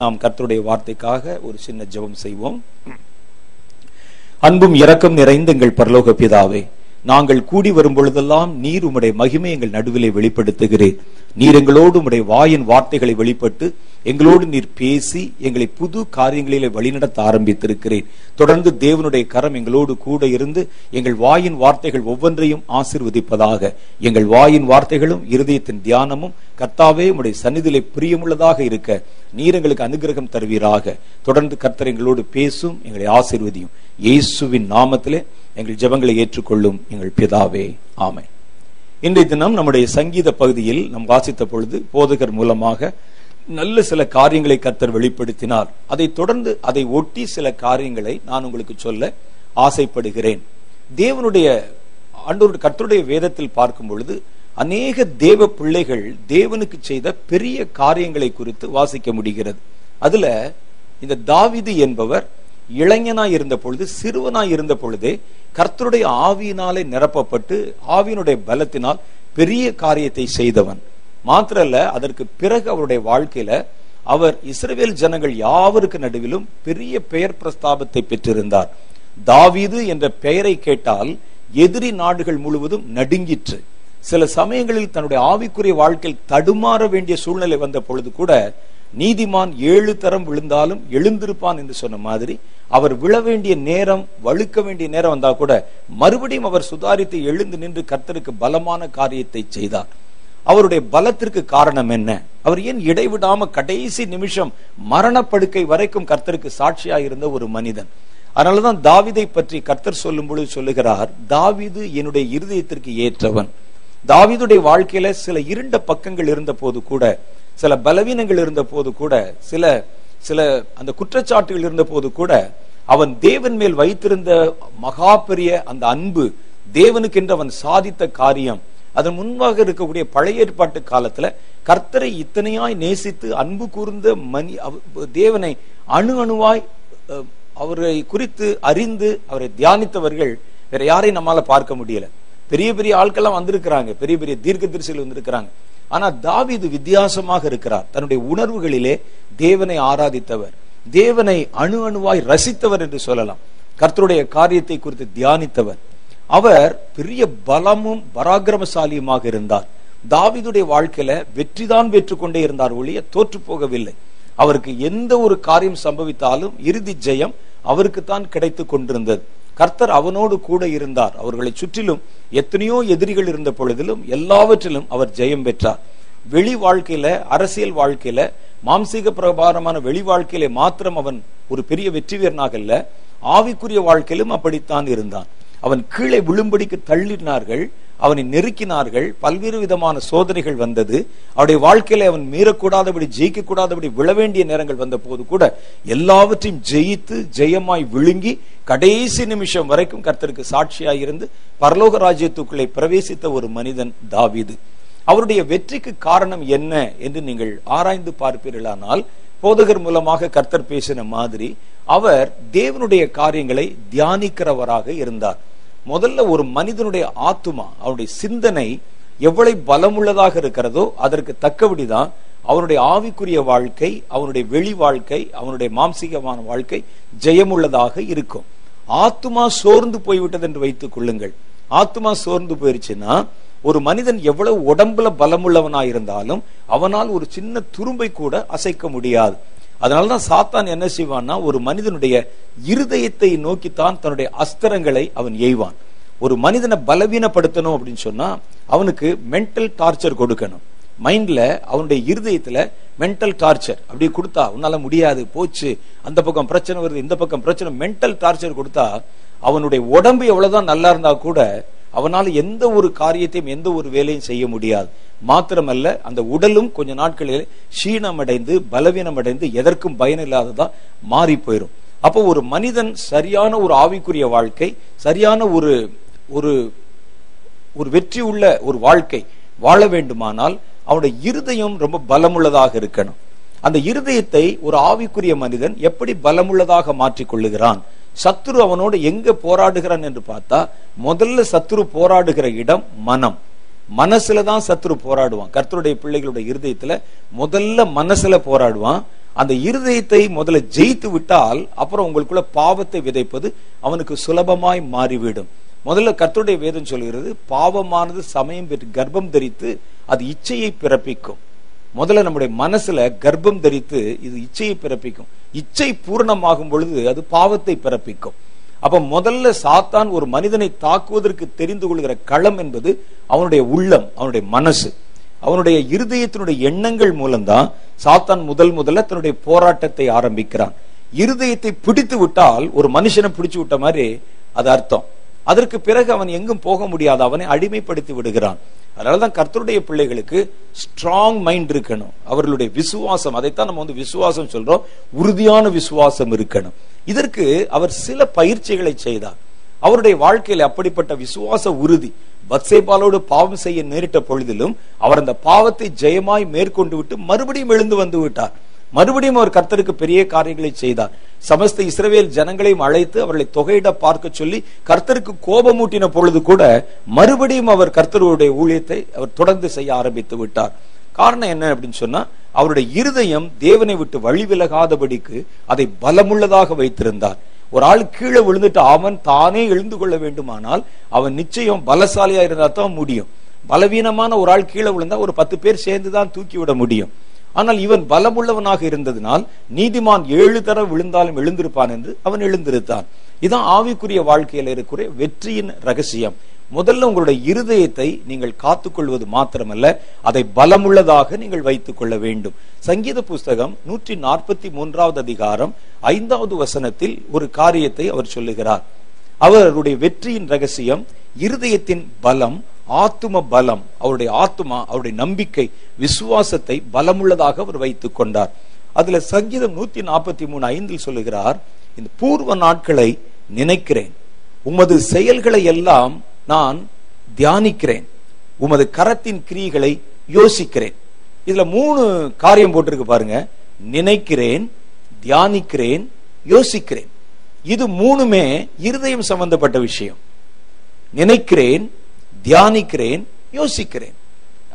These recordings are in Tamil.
நாம் கர்த்தருடைய வார்த்தைக்காக ஒரு சின்ன ஜெபம் செய்வோம். அன்பும் இரக்கம் நிறைந்த எங்கள் பரலோக பிதாவே நாங்கள் கூடி வரும் பொழுதெல்லாம் நீர் உம்முடைய மகிமை எங்கள் நடுவிலே வெளிப்படுத்துகிறேன் நீர் எங்களோடு உம்முடைய வாயின் வார்த்தைகளை வெளிப்பட்டு எங்களோடு நீர் பேசி எங்களை புது காரியங்களிலே வழிநடத்த ஆரம்பித்திருக்கிறேன். தொடர்ந்து தேவனுடைய கரம் எங்களோடு கூட இருந்து எங்கள் வாயின் வார்த்தைகள் ஒவ்வொன்றையும் ஆசிர்வதிப்பதாக. எங்கள் வாயின் வார்த்தைகளும் இருதயத்தின் தியானமும் கர்த்தாவே உடைய சன்னிதிலே பிரியமுள்ளதாக இருக்க நீர் எங்களுக்கு அனுகிரகம் தருவீராக. தொடர்ந்து கர்த்தர் எங்களோடு பேசும் எங்களை ஆசிர்வதியும். இயேசுவின் நாமத்திலே எங்கள் ஜெபங்களை ஏற்றுக்கொள்ளும் எங்கள் பிதாவே. ஆமை இன்றைய தினம் நம்முடைய சங்கீத பகுதியில் நாம் வாசித்த பொழுது போதகர் மூலமாக நல்ல சில காரியங்களை கர்த்தர் வெளிப்படுத்தினார். அதை தொடர்ந்து அதை ஒட்டி சில காரியங்களை நான் உங்களுக்கு சொல்ல ஆசைப்படுகிறேன். தேவனுடைய அன்றோடு கர்த்தருடைய வேதத்தில் பார்க்கும் பொழுது அநேக தேவ பிள்ளைகள் தேவனுக்கு செய்த பெரிய காரியங்களை குறித்து வாசிக்க முடிகிறது. அதுல இந்த தாவிது என்பவர் இளைஞனாய் இருந்த பொழுது சிறுவனாய் இருந்த பொழுதே கர்த்தருடைய ஆவியினாலே நிரப்பப்பட்டு ஆவியினுடைய பலத்தினால் பெரிய காரியத்தை செய்தவன். மாத்திரல்ல அதற்கு பிறகு அவருடைய வாழ்க்கையில அவர் இஸ்ரேல் ஜனங்கள் யாவருக்கு நடுவிலும் பெரிய பெயர் பிரஸ்தாபத்தை பெற்றிருந்தார். தாவீது என்ற பெயரை கேட்டால் எதிரி நாடுகள் முழுவதும் நடுங்கிற்று. சில சமயங்களில் தன்னுடைய ஆவிக்குரிய வாழ்க்கையில் தடுமாற வேண்டிய சூழ்நிலை வந்த பொழுது கூட நீதிமான் ஏழு தரம் விழுந்தாலும் எழுந்திருப்பான் என்று சொன்ன மாதிரி அவர் விழ வேண்டிய நேரம் வழுக்க வேண்டிய நேரம் வந்தா கூட மறுபடியும் அவர் சுதாரித்து எழுந்து நின்று கர்த்தருக்கு பலமான காரியத்தை செய்தார். அவருடைய பலத்திற்கு காரணம் என்ன? அவர் ஏன் இடைவிடாம கடைசி நிமிஷம் மரணப்படுக்கை வரைக்கும் கர்த்தருக்கு சாட்சியாக இருந்த ஒரு மனிதன். அதனாலதான் தாவிதை பற்றி கர்த்தர் சொல்லும் பொழுது சொல்லுகிறார் தாவிது என்னுடைய இருதயத்திற்கு ஏற்றவன். தாவிதுடைய வாழ்க்கையில சில இருண்ட பக்கங்கள் இருந்த போது கூட சில பலவீனங்கள் இருந்த போது கூட சில சில அந்த குற்றச்சாட்டுகள் இருந்த போது கூட அவன் தேவன் மேல் வைத்திருந்த மகா பெரிய அந்த அன்பு தேவனுக்கென்று அவன் சாதித்த காரியம் அதன் முன்பாக இருக்கக்கூடிய பழைய ஏற்பாட்டு காலத்துல கர்த்தரை இத்தனையாய் நேசித்து அன்பு கூர்ந்த மணி தேவனை அணு அணுவாய் அவரை குறித்து அறிந்து அவரை தியானித்தவர்கள் வேற யாரையும் நம்மால பார்க்க முடியல. பெரிய பெரிய ஆட்கள்லாம் வந்திருக்கிறாங்க. பெரிய பெரிய தீர்க்க தரிசிகள் வந்திருக்கிறாங்க. ஆனா தாவிது வித்தியாசமாக இருக்கிறார். தன்னுடைய உணர்வுகளிலே தேவனை ஆராதித்தவர் தேவனை அணு அணுவாய் ரசித்தவர் என்று சொல்லலாம். கர்த்தருடைய காரியத்தை குறித்து தியானித்தவர். அவர் பெரிய பலமும் பராக்கிரமசாலியுமாக இருந்தார். தாவிதுடைய வாழ்க்கையில வெற்றிதான் பெற்று கொண்டே இருந்தார் ஒழிய தோற்று போகவில்லை. அவருக்கு எந்த ஒரு காரியம் சம்பவித்தாலும் இறுதி ஜெயம் அவருக்குத்தான் கிடைத்து கொண்டிருந்தது. கர்த்தர் அவனோடு கூட இருந்தார். அவர்களை சுற்றிலும் எத்தனையோ எதிரிகள் இருந்த பொழுதிலும் எல்லாவற்றிலும் அவர் ஜெயம் பெற்றார். வெளி வாழ்க்கையில அரசியல் வாழ்க்கையில மாம்சீக பிரபாரமான வெளி வாழ்க்கையில மாத்திரம் அவன் ஒரு பெரிய வெற்றி வீரனாக இல்ல. ஆவிக்குரிய வாழ்க்கையிலும் அப்படித்தான் இருந்தான். அவன் கீழே விழும்படிக்கு தள்ளினார்கள் அவனை நெருக்கினார்கள் பல்வேறு விதமான சோதனைகள் வந்தது. அவருடைய வாழ்க்கையில அவன் மீறக்கூடாதபடி ஜெயிக்க கூடாதபடி விழ வேண்டிய நேரங்கள் வந்த போது கூட எல்லாவற்றையும் ஜெயித்து ஜெயமாய் விழுங்கி கடைசி நிமிஷம் வரைக்கும் கர்த்தருக்கு சாட்சியாய் இருந்து பரலோக ராஜ்யத்துக்குள்ளே பிரவேசித்த ஒரு மனிதன் தாவிது. அவருடைய வெற்றிக்கு காரணம் என்ன என்று நீங்கள் ஆராய்ந்து பார்ப்பீர்களானால் போதகர் மூலமாக கர்த்தர் பேசின மாதிரி அவர் தேவனுடைய காரியங்களை தியானிக்கிறவராக இருந்தார். முதல்ல ஒரு மனிதனுடைய ஆத்துமா அவருடைய சிந்தனை எவ்வளவு பலமுள்ளதாக இருக்கிறதோ அதற்கு தக்கபடிதான் அவனுடைய ஆவிக்குரிய வாழ்க்கை அவனுடைய வெளி வாழ்க்கை அவனுடைய மாம்சீகமான வாழ்க்கை ஜெயமுள்ளதாக இருக்கும். ஆத்துமா சோர்ந்து போய்விட்டது என்று வைத்துக் கொள்ளுங்கள். ஆத்துமா சோர்ந்து போயிருச்சுன்னா ஒரு மனிதன் எவ்வளவு உடம்புல பலமுள்ளவனா இருந்தாலும் அவனால் ஒரு சின்ன துரும்பை கூட அசைக்க முடியாது. அதனாலதான் சாத்தான் என்ன செய்வான்னா ஒரு மனிதனுடைய இருதயத்தை நோக்கித்தான் தன்னுடைய அஸ்திரங்களை அவன் எய்வான். ஒரு மனிதனை பலவீனப்படுத்தணும் அப்படின்னு சொன்னா அவனுக்கு மென்டல் டார்ச்சர் கொடுக்கணும். மைண்ட்ல அவனுடைய இருதயத்துல மென்டல் டார்ச்சர் அப்படி கொடுத்தா உன்னால முடியாது போச்சு அந்த பக்கம் பிரச்சனை வருது இந்த பக்கம் பிரச்சனை மென்டல் டார்ச்சர் கொடுத்தா அவனுடைய உடம்பு எவ்வளவுதான் நல்லா இருந்தா கூட அவனால் எந்த ஒரு காரியத்தையும் எந்த ஒரு வேலையும் செய்ய முடியாது. மாத்திரமல்ல அந்த உடலும் கொஞ்ச நாட்களில் சீனமடைந்து பலவீனமடைந்து எதற்கும் பயன் இல்லாததா மாறி போயிடும் அப்போ ஒரு மனிதன் சரியான ஒரு ஆவிக்குரிய வாழ்க்கை சரியான ஒரு ஒரு ஒரு வெற்றி உள்ள ஒரு வாழ்க்கை வாழ வேண்டுமானால் அவனுடைய இருதயம் ரொம்ப பலமுள்ளதாக இருக்கணும். அந்த இருதயத்தை ஒரு ஆவிக்குரிய மனிதன் எப்படி பலமுள்ளதாக மாற்றிக் கொள்ளுகிறான்? சத்துரு அவனோடு எங்க போராடுகிறான் என்று பார்த்தா முதல்ல சத்துரு போராடுகிற இடம் மனம். மனசுல தான் சத்துரு போராடுவான். கர்த்தருடைய பிள்ளைகளுடைய இருதயத்துல முதல்ல மனசுல போராடுவான். அந்த இருதயத்தை முதல்ல ஜெயித்து விட்டால் அப்புறம் உங்களுக்குள்ள பாவத்தை விதைப்பது அவனுக்கு சுலபமாய் மாறிவிடும். முதல்ல கர்த்தருடைய வேதம் சொல்கிறது பாவமானது சமயம் பெற்று கர்ப்பம் தரித்து அது இச்சையை பிறப்பிக்கும். முதல்ல நம்முடைய மனசுல கர்ப்பம் தரித்து இது இச்சையை பிறப்பிக்கும். இச்சை பூரணமாகும் பொழுது அது பாவத்தை பிறப்பிக்கும். அப்ப முதல்ல சாத்தான் ஒரு மனிதனை தாக்குவதற்கு தெரிந்து கொள்கிற களம் என்பது அவனுடைய உள்ளம் அவனுடைய மனசு. அவனுடைய இருதயத்தினுடைய எண்ணங்கள் மூலம்தான் சாத்தான் முதல் முதல்ல தன்னுடைய போராட்டத்தை ஆரம்பிக்கிறான். இருதயத்தை பிடித்து விட்டால் ஒரு மனுஷனை பிடிச்சு விட்ட மாதிரி அது அர்த்தம். அதற்கு பிறகு அவன் எங்கும் போக முடியாது. அவனை அடிமைப்படுத்தி விடுகிறான். அதனாலதான் கர்த்தருடைய பிள்ளைகளுக்கு ஸ்ட்ராங் மைண்ட் இருக்கணும். அவர்களுடைய விசுவாசம் அதைத்தான் நம்ம வந்து விசுவாசம் சொல்றோம். உறுதியான விசுவாசம் இருக்கணும். இதற்கு அவர் சில பயிற்சிகளை செய்தார். அவருடைய வாழ்க்கையில் அப்படிப்பட்ட விசுவாச உறுதி பத்சேபாலோடு பாவம் செய்ய நேரிட்ட பொழுதிலும் அவர் அந்த பாவத்தை ஜெயமாய் மேற்கொண்டு விட்டு மறுபடியும் எழுந்து வந்து விட்டார். மறுபடியும் அவர் கர்த்தருக்கு பெரிய காரியங்களை செய்தார். சமஸ்த இஸ்ரவேல் ஜனங்களையும் அழைத்து அவர்களை தொகையிட பார்க்க சொல்லி கர்த்தருக்கு கோபமூட்டின பொழுது கூட மறுபடியும் அவர் கர்த்தருடைய ஊழியத்தை அவர் தொடர்ந்து செய்ய ஆரம்பித்து விட்டார். காரணம் என்ன அப்படின்னு சொன்னா அவருடைய இருதயம் தேவனை விட்டு வழி விலகாதபடிக்கு அதை பலமுள்ளதாக வைத்திருந்தார். ஒரு ஆள் கீழே விழுந்துட்டு அவன் தானே எழுந்து கொள்ள வேண்டுமானால் அவன் நிச்சயம் பலசாலியா இருந்தா தான் முடியும். பலவீனமான ஒரு ஆள் கீழே விழுந்தா ஒரு பத்து பேர் சேர்ந்து தான் தூக்கி விட முடியும். ஆனால் இவன் பலமுள்ளவனாக இருந்ததினால் நீதிமான் ஏழு தர விழுந்தாலும் எழுந்திருப்பான் என்று அவன் எழுந்திருத்தான். இதான் ஆவிக்குரிய வாழ்க்கையில் இருக்கிற வெற்றியின் ரகசியம். முதல்ல உங்களுடைய இருதயத்தை நீங்கள் காத்துக்கொள்வது மாத்திரமல்ல அதை பலமுள்ளதாக நீங்கள் வைத்துக் கொள்ள வேண்டும். சங்கீத புஸ்தகம் நூற்றி நாற்பத்தி மூன்றாவது அதிகாரம் ஐந்தாவது வசனத்தில் ஒரு காரியத்தை அவர் சொல்லுகிறார். அவருடைய வெற்றியின் ரகசியம் இருதயத்தின் பலம் ஆத்தும பலம் அவருடைய ஆத்துமா அவருடைய நம்பிக்கை விசுவாசத்தை பலமுள்ளதாக அவர் வைத்துக் கொண்டார். அதுல சங்கீதம் நூத்தி நாற்பத்தி மூணு ஐந்தில் சொல்லுகிறார் இந்த பூர்வ நாட்களை நினைக்கிறேன். உமது செயல்களை எல்லாம் நான் தியானிக்கிறேன். உமது கரத்தின் கிரியைகளை யோசிக்கிறேன். இதுல மூணு காரியம் போட்டிருக்கு பாருங்க. நினைக்கிறேன் தியானிக்கிறேன் யோசிக்கிறேன். இது மூணுமே இருதயம் சம்பந்தப்பட்ட விஷயம். நினைக்கிறேன் தியானிக்கிறேன் யோசிக்கிறேன்.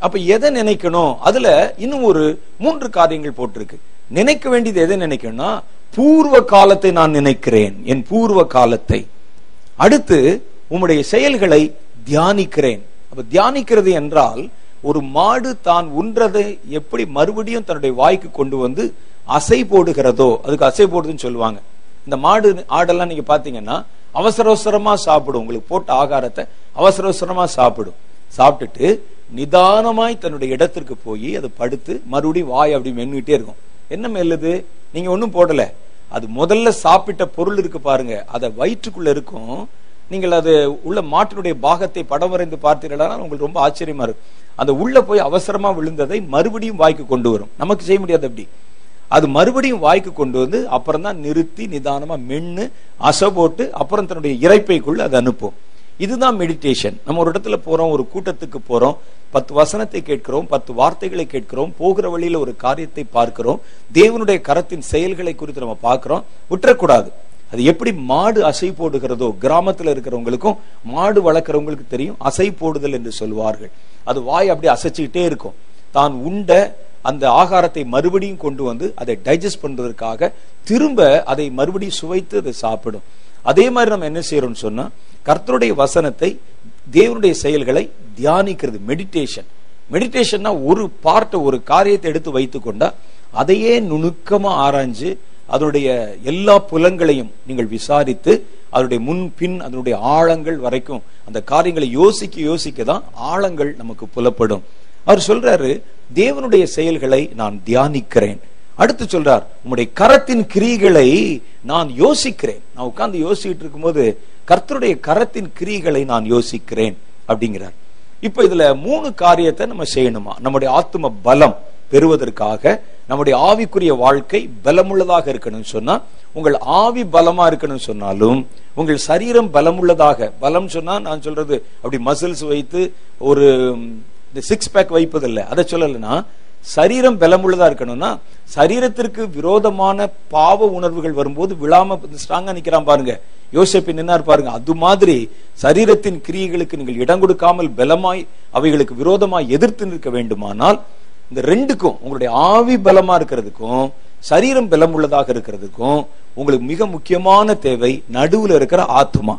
அப்ப எதை நினைக்கணும்? அதுல இன்னும் ஒரு மூன்று காரியங்கள் போட்டிருக்கு. நினைக்க வேண்டியது எதை நினைக்கணும்னா பூர்வ காலத்தை நான் நினைக்கிறேன் என் பூர்வ காலத்தை. அடுத்து உம்முடைய செயல்களை தியானிக்கிறேன். அப்ப தியானிக்கிறது என்றால் ஒரு மாடு தான் உன்றதை எப்படி மறுபடியும் தன்னுடைய வாய்க்கு கொண்டு வந்து அசை போடுகிறதோ அதுக்கு அசை போடுதுன்னு சொல்லுவாங்க. இந்த மாடு ஆடெல்லாம் நீங்க பாத்தீங்கன்னா அவசர அவசரமா சாப்பிடும். உங்களுக்கு போட்ட ஆகாரத்தை அவசர அவசரமா சாப்பிடும். சாப்பிட்டுட்டு நிதானமாய் தன்னுடைய இடத்திற்கு போய் அது படுத்து மறுபடியும் வாய் அப்படி மென்னுகிட்டே இருக்கும். என்ன மெல்லுது? நீங்க ஒன்றும் போடல. அது முதல்ல சாப்பிட்ட பொருள் இருக்கு பாருங்க. அதை வயிற்றுக்குள்ள இருக்கும். நீங்கள் அது உள்ள மாட்டினுடைய பாகத்தை படம் வரைந்து பார்த்தீர்களா உங்களுக்கு ரொம்ப ஆச்சரியமா இருக்கும். அந்த உள்ள போய் அவசரமா விழுந்ததை மறுபடியும் வாய்க்கு கொண்டு வரும். நமக்கு செய்ய முடியாது அப்படி. அது மறுபடியும் வாய்க்கு கொண்டு வந்து அப்புறம் தான் நிறுத்தி நிதானமா மென்னு அசை போட்டு அப்புறம் தன்னுடைய இறைப்பைக்குள்ள அதை அனுப்பும். இதுதான் மெடிடேஷன் நம்ம ஒரு இடத்துல போறோம் ஒரு கூட்டத்துக்கு போறோம் பத்து வசனத்தை கேட்கிறோம் பத்து வார்த்தைகளை கேட்கிறோம் போகிற வழியில ஒரு காரியத்தை பார்க்கிறோம் தேவனுடைய கரத்தின் செயல்களை குறித்து நம்ம பார்க்கிறோம் விட்டுறக்கூடாது. அது எப்படி மாடு அசை போடுகிறதோ கிராமத்தில் இருக்கிறவங்களுக்கும் மாடு வளர்க்குறவங்களுக்கு தெரியும் அசை போடுதல் என்று சொல்வார்கள். அது வாய் அப்படி அசைச்சுக்கிட்டே இருக்கும். தான் உண்ட அந்த ஆகாரத்தை மறுபடியும் கொண்டு வந்து அதை டைஜஸ்ட் பண்ணுறதுக்காக திரும்ப அதை மறுபடியும் சுவைத்து அதை சாப்பிடும். அதே மாதிரி நம்ம என்ன செய்யறோம்னு சொன்னா கர்த்தருடைய வசனத்தை தேவனுடைய செயல்களை தியானிக்கிறது மெடிடேஷன் மெடிடேஷன்னா ஒரு பார்ட்டை ஒரு காரியத்தை எடுத்து வைத்து கொண்டா அதையே நுணுக்கமா ஆராய்ஞ்சு அதனுடைய எல்லா புலங்களையும் நீங்கள் விசாரித்து அதனுடைய முன் பின் அதனுடைய ஆழங்கள் வரைக்கும் அந்த காரியங்களை யோசிக்க யோசிக்க தான் ஆழங்கள் நமக்கு புலப்படும். அவர் சொல்றாரு தேவனுடைய செயல்களை நான் தியானிக்கிறேன். அடுத்து சொல்றார் உம்முடைய கரத்தின் கிரிகளை நான் யோசிக்கிறேன். நான் உட்கார்ந்து யோசிச்சுட்டு இருக்கும்போது கர்த்தருடைய கரத்தின் கிரிகளை நான் யோசிக்கிறேன். அப்படிங்கிறார். இப்ப இதுல மூணு காரியத்தை நம்ம செய்யணுமா? நம்முடைய ஆத்ம பலம் பெறுவதற்காக நம்முடைய ஆவிக்குரிய வாழ்க்கை பலமுள்ளதாக இருக்கணும்னு சொன்னா உங்கள் ஆவி பலமா இருக்கணும்னு சொன்னாலும் உங்கள் சரீரம் பலமுள்ளதாக பலம் சொன்னா நான் சொல்றது அப்படி மசில்ஸ் வைத்து ஒரு இந்த சிக்ஸ் பேக் வைப்பதில்லை. அதை சொல்லலைன்னா சரீரம் பலமுள்ளதா இருக்கணும்னா சரீரத்திற்கு விரோதமான பாவ உணர்வுகள் வரும்போது விழாம ஸ்ட்ராங்கா நிக்கிறான் பாருங்க. யோசிப்பு நின்னார் பாருங்க. அது மாதிரி சரீரத்தின் கிரியைகளுக்கு நீங்கள் இடம் கொடுக்காமல் பலமாய் அவைகளுக்கு விரோதமாய் எதிர்த்து நிற்க வேண்டுமானால் இந்த ரெண்டுக்கும் உங்களுடைய ஆவி பலமா இருக்கிறதுக்கும் சரீரம் பலம் உள்ளதாக இருக்கிறதுக்கும் உங்களுக்கு மிக முக்கியமான தேவை நடுவுல இருக்கிற ஆத்துமா.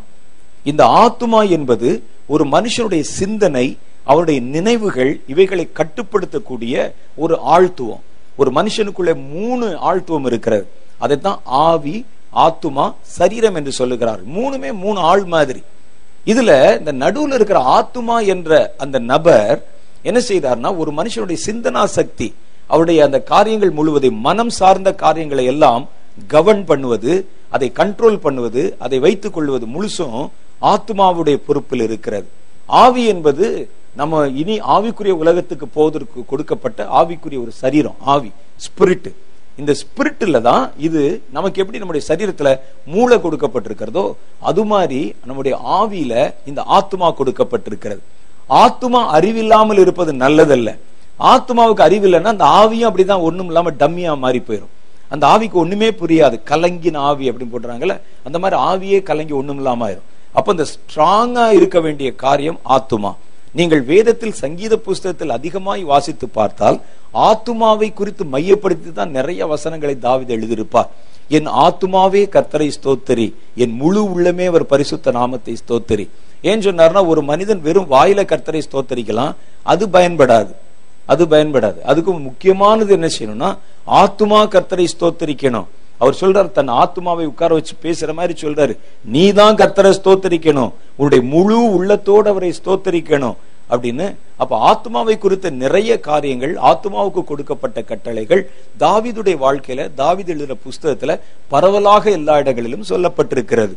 இந்த ஆத்துமா என்பது ஒரு மனுஷனுடைய சிந்தனை அவருடைய நினைவுகள் இவைகளை கட்டுப்படுத்தக்கூடிய ஒரு ஆழ்த்துவம். ஒரு மனுஷனுக்குள்ளே மூணு ஆழ்த்துவம் இருக்கிறது. அதைத்தான் ஆவி ஆத்துமா சரீரம் என்று சொல்லுகிறார். மூணுமே மூணு ஆள் மாதிரி. இதுல இந்த நடுவில் இருக்கிற ஆத்துமா என்ற அந்த நபர் என்ன செய்தார்னா ஒரு மனுஷனுடைய சிந்தனா சக்தி அவருடைய அந்த காரியங்கள் முழுவதையும் மனம் சார்ந்த காரியங்களை எல்லாம் கவர்ன் பண்ணுவது அதை கண்ட்ரோல் பண்ணுவது அதை வைத்துக் கொள்வது முழுசும் ஆத்மாவுடைய பொறுப்பில் இருக்கிறது. ஆவி என்பது நம்ம இனி ஆவிக்குரிய உலகத்துக்கு போவதற்கு கொடுக்கப்பட்ட ஆவிக்குரிய ஒரு சரீரம் ஆவி ஸ்பிரிட் இந்த ஸ்பிரிட்ல தான் இது நமக்கு எப்படி நம்முடைய சரீரத்துல மூளை கொடுக்கப்பட்டிருக்கிறதோ அது மாதிரி நம்முடைய ஆவியில இந்த ஆத்மா கொடுக்கப்பட்டிருக்கிறது. ஆத்மா அறிவில்லாமல் இருப்பது நல்லதல்ல. ஆத்மாவுக்கு அறிவில்லைன்னா அந்த ஆவியும் அப்படிதான் ஒண்ணும் இல்லாம டம்மியா மாறி போயிடும் அந்த ஆவிக்கு ஒண்ணுமே புரியாது. கலங்கின ஆவி அப்படின்னு போடுறாங்கல்ல அந்த மாதிரி ஆவியே கலங்கி ஒண்ணும் இல்லாம ஆயிரும். அப்ப இந்த ஸ்ட்ராங்கா இருக்க வேண்டிய காரியம் ஆத்துமா. நீங்கள் வேதத்தில் சங்கீத புஸ்தகத்தில் அதிகமாய் வாசித்து பார்த்தால் ஆத்துமாவை குறித்து மையப்படுத்தி தான் நிறைய வசனங்களை தாவித எழுதியிருப்பார். என் ஆத்துமாவே கர்த்தரை ஸ்தோத்தரி என் முழு உள்ளமே அவர் பரிசுத்த நாமத்தை ஸ்தோத்தரி. ஏன் சொன்னார்னா ஒரு மனிதன் வெறும் வாயில கர்த்தரை ஸ்தோத்தரிக்கலாம் அது பயன்படாது. அது பயன்படாது. அதுக்கு முக்கியமானது என்ன செய்யணும்னா ஆத்துமா கர்த்தரை ஸ்தோத்தரிக்கணும். அவர் சொல்றாரு தன் ஆத்மாவை உட்கார வச்சு பேசுற மாதிரி சொல்றாரு. நீ தான் கர்த்தரை ஸ்தோத்தரிக்கணும். உன்னுடைய முழு உள்ளத்தோடு அவரை ஸ்தோத்தரிக்கணும் அப்படின்னு. அப்ப ஆத்மாவை குறித்த நிறைய காரியங்கள் ஆத்மாவுக்கு கொடுக்கப்பட்ட கட்டளைகள் தாவிதுடைய வாழ்க்கையில தாவிது எழுதுற புஸ்தகத்துல பரவலாக எல்லா இடங்களிலும் சொல்லப்பட்டிருக்கிறது.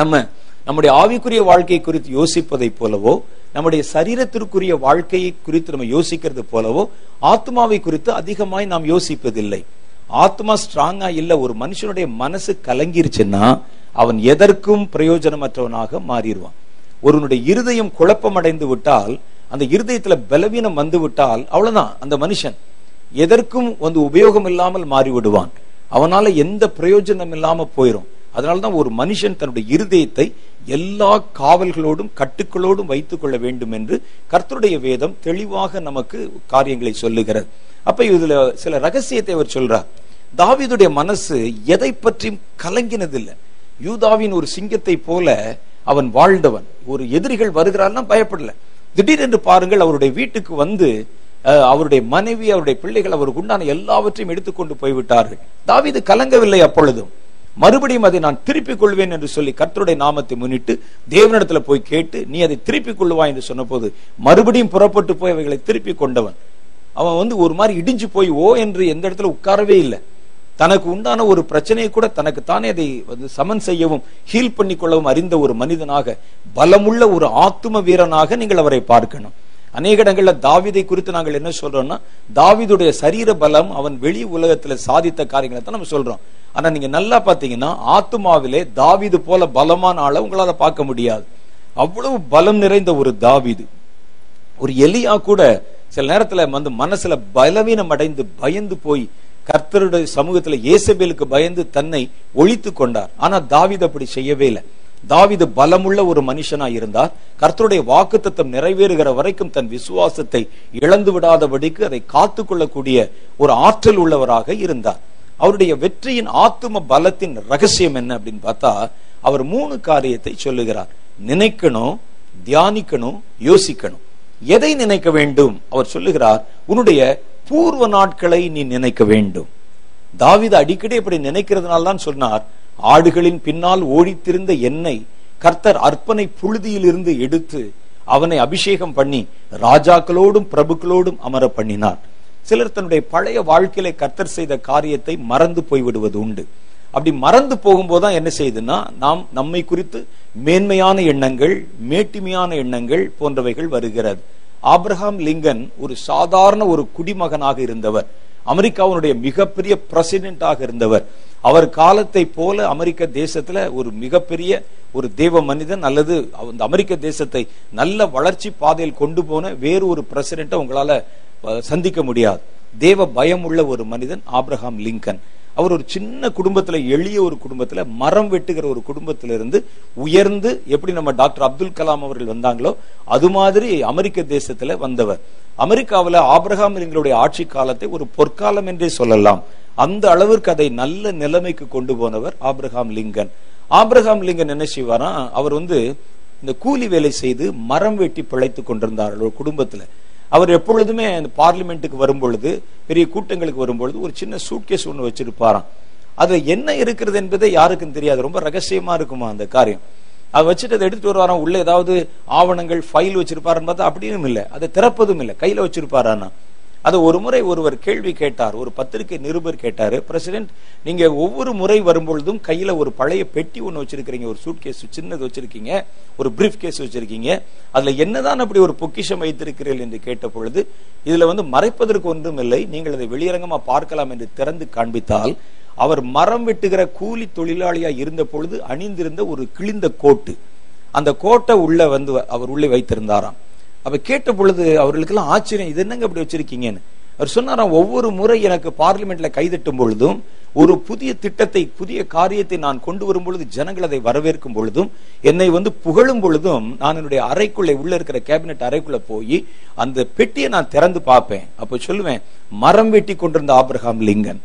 நம்ம நம்முடைய ஆவிக்குரிய வாழ்க்கை குறித்து யோசிப்பதை போலவோ நம்முடைய சரீரத்திற்குரிய வாழ்க்கையை குறித்து நம்ம யோசிக்கிறது போலவோ ஆத்மாவை குறித்து அதிகமாய் நாம் யோசிப்பதில்லை. ஆத்மா ஸ்ட்ராங்கா இல்ல ஒரு மனுஷனுடைய மனசு கலங்கிருச்சுன்னா அவன் எதற்கும் பிரயோஜனமற்றவனாக மாறிடுவான். ஒருவனுடைய இருதயம் குழப்பமடைந்து விட்டால் அந்த இருதயத்துல பலவீனம் வந்து விட்டால் அவ்வளவுதான் அந்த மனுஷன். எதற்கும் வந்து உபயோகம் இல்லாமல் மாறி விடுவான் அவனால எந்த பிரயோஜனம் இல்லாம போயிரும். அதனால்தான் ஒரு மனுஷன் தன்னுடைய இருதயத்தை எல்லா காவல்களோடும் கட்டுக்களோடும் வைத்துக் கொள்ள வேண்டும் என்று கர்த்தருடைய வேதம் தெளிவாக நமக்கு காரியங்களை சொல்லுகிறது. அப்ப இதுல சில ரகசியத்தை அவர் சொல்றார். தாவீதுடைய மனசு எதை பற்றியும் கலங்கினதில்லை. யூதாவின் ஒரு சிங்கத்தை போல அவன் வாழ்ந்தவன். ஒரு எதிரிகள் வருகிறார்னா பயப்படல. திடீரென்று பாருங்கள் அவருடைய வீட்டுக்கு வந்து அவருடைய மனைவி அவருடைய பிள்ளைகள் அவருக்கு உண்டான எல்லாவற்றையும் எடுத்துக்கொண்டு போய்விட்டார்கள். தாவீது கலங்கவில்லை அப்பொழுதும். மறுபடியும் அதை நான் திருப்பிக் கொள்வேன் என்று சொல்லி கர்த்தருடைய நாமத்தை முன்னிட்டு தேவனிடத்துல போய் கேட்டு நீ அதை திருப்பிக் கொள்ளுவாய் என்று சொன்னபோது மறுபடியும் புறப்பட்டு போய் அவைகளை திருப்பிக் கொண்டவன். அவன் வந்து ஒரு மாதிரி இடிஞ்சு போய் ஓ என்று எந்த இடத்துல உட்காரவே இல்லை. தனக்கு உண்டான ஒரு பிரச்சனையை கூட தனக்கு தானே அதை வந்து சமன் செய்யவும் ஹீல் பண்ணி கொள்ளவும் அறிந்த ஒரு மனிதனாக பலமுள்ள ஒரு ஆத்தும வீரனாக நீங்கள் அவரை பார்க்கணும். அநேக இடங்கள்ல தாவீதை குறித்து நாங்கள் என்ன சொல்றோம்னா தாவீதுடைய சரீர பலம் அவன் வெளி உலகத்துல சாதித்த காரியங்களை தான் நம்ம சொல்றோம். ஆனா நீங்க நல்லா பாத்தீங்கன்னா ஆத்துமாவிலே தாவிது போல பலமான ஆளை உங்களால பார்க்க முடியாது. அவ்வளவு பலம் நிறைந்த ஒரு தாவிது. ஒரு எலியா கூட சில நேரத்துல வந்து மனசுல பலவீனம் அடைந்து பயந்து போய் கர்த்தருடைய சமூகத்துல இயேசபேலுக்கு பயந்து தன்னை ஒழித்து கொண்டார். ஆனா தாவித அப்படி செய்யவே இல்லை. தாவிது பலமுள்ள ஒரு மனுஷனா இருந்தார். கர்த்தருடைய வாக்குத்தத்தம் நிறைவேறுகிற வரைக்கும் தன் விசுவாசத்தை இழந்து விடாதபடிக்கு அதை காத்து கொள்ளக்கூடிய ஒரு ஆற்றல் உள்ளவராக இருந்தார். அவருடைய வெற்றியின் ஆத்தும பலத்தின் ரகசியம் என்ன அப்படின்னு பார்த்தா அவர் மூணு காரியத்தை சொல்லுகிறார். நினைக்கணும் தியானிக்கணும் யோசிக்கணும். எதை நினைக்க வேண்டும்? அவர் சொல்லுகிறார் உன்னுடைய பூர்வ நாட்களை நீ நினைக்க வேண்டும். தாவித அடிக்கடி இப்படி நினைக்கிறதுனால தான் சொன்னார் ஆடுகளின் பின்னால் ஓடித்திருந்த என்னை கர்த்தர் அர்ப்பனை புழுதியிலிருந்து எடுத்து அவனை அபிஷேகம் பண்ணி ராஜாக்களோடும் பிரபுக்களோடும் அமர பண்ணினார். சிலர் தன்னுடைய பழைய வாழ்க்கையில கர்த்தர் செய்த காரியத்தை மறந்து போய்விடுவது உண்டு. அப்படி மறந்து போகும்போது தான் என்ன செய்யுதுன்னா நாம் நம்மை குறித்து மேன்மையான எண்ணங்கள் மேட்டிமையான எண்ணங்கள் போன்றவைகள் வருகிறது. ஆப்ரஹாம் லிங்கன் ஒரு சாதாரண ஒரு குடிமகனாக இருந்தவர். அமெரிக்காவுடைய மிகப்பெரிய பிரசிடென்டாக இருந்தவர். அவர் காலத்தை போல அமெரிக்க தேசத்துல ஒரு மிகப்பெரிய ஒரு தேவ மனிதன் அல்லது அந்த அமெரிக்க தேசத்தை நல்ல வளர்ச்சி பாதையில் கொண்டு போன வேறு ஒரு பிரசிடென்ட்டை உங்களால சந்திக்க முடியாது. தேவ பயம் உள்ள ஒரு மனிதன் ஆப்ரஹாம் லிங்கன். அவர் ஒரு சின்ன குடும்பத்துல எளிய ஒரு குடும்பத்துல மரம் வெட்டுகிற ஒரு குடும்பத்திலிருந்து உயர்ந்து எப்படி நம்ம டாக்டர் அப்துல் கலாம் அவர்கள் வந்தாங்களோ அது மாதிரி அமெரிக்க தேசத்துல வந்தவர். அமெரிக்காவில் ஆப்ரஹாம் லிங்களுடைய ஆட்சி காலத்தை ஒரு பொற்காலம் என்றே சொல்லலாம். அந்த அளவிற்கு அதை நல்ல நிலைமைக்கு கொண்டு போனவர் ஆப்ரஹாம் லிங்கன். ஆப்ரஹாம் லிங்கன் என்ன செய்வாராம் அவர் வந்து இந்த கூலி வேலை செய்து மரம் வெட்டி பிழைத்து கொண்டிருந்தார்கள் ஒரு குடும்பத்துல. அவர் எப்பொழுதுமே அந்த பார்லிமெண்ட்டுக்கு வரும்பொழுது பெரிய கூட்டங்களுக்கு வரும்பொழுது ஒரு சின்ன சூட்கேஸ் ஒன்று வச்சிருப்பாராம். அதுல என்ன இருக்கிறது என்பதே யாருக்கும் தெரியாது. ரொம்ப ரகசியமா இருக்குமா அந்த காரியம். அதை வச்சுட்டு அதை எடுத்துட்டு வருவாராம். உள்ள ஏதாவது ஆவணங்கள் ஃபைல் வச்சிருப்பாருன்னு பார்த்தா அப்படியும் இல்லை. அதை திறப்பதும் இல்லை. கையில வச்சிருப்பாரானா அது ஒரு முறை ஒருவர் கேள்வி கேட்டார். ஒரு பத்திரிகை நிருபர் கேட்டார் பிரசிடென்ட் நீங்க ஒவ்வொரு முறை வரும்பொழுதும் கையில ஒரு பழைய பெட்டி ஒன்று வச்சிருக்கீங்க ஒரு சூட் கேஸ் சின்னது வச்சிருக்கீங்க ஒரு பிரீஃப் கேஸ் வச்சிருக்கீங்க அதுல என்னதான் அப்படி ஒரு பொக்கிஷம் வைத்திருக்கிறீர்கள் என்று கேட்ட பொழுது இதுல வந்து மறைப்பதற்கு ஒன்றும் இல்லை நீங்கள் அதை வெளியரங்கமா பார்க்கலாம் என்று திறந்து காண்பித்தால் அவர் மரம் வெட்டுகிற கூலி தொழிலாளியா இருந்த பொழுது அணிந்திருந்த ஒரு கிழிந்த கோட்டு. அந்த கோட்டை உள்ள வந்து அவர் உள்ளே வைத்திருந்தாராம். அப்ப கேட்ட பொழுது அவர்களுக்கெல்லாம் ஆச்சரியம் இது என்னங்க அப்படி வச்சிருக்கீங்கன்னு? அவர் சொன்னாராம் ஒவ்வொரு முறை எனக்கு பார்லிமெண்ட்ல கைதட்டும் பொழுதும் ஒரு புதிய திட்டத்தை புதிய காரியத்தை நான் கொண்டு வரும் பொழுது ஜனங்கள் அதை வரவேற்கும் பொழுதும் என்னை வந்து புகழும் பொழுதும் நான் என்னுடைய அறைக்குள்ளே உள்ள இருக்கிற கேபினெட் அறைக்குள்ள போய் அந்த பெட்டியை நான் திறந்து பார்ப்பேன். அப்ப சொல்லுவேன் மரம் வெட்டி கொண்டிருந்த ஆப்ரஹாம் லிங்கன்.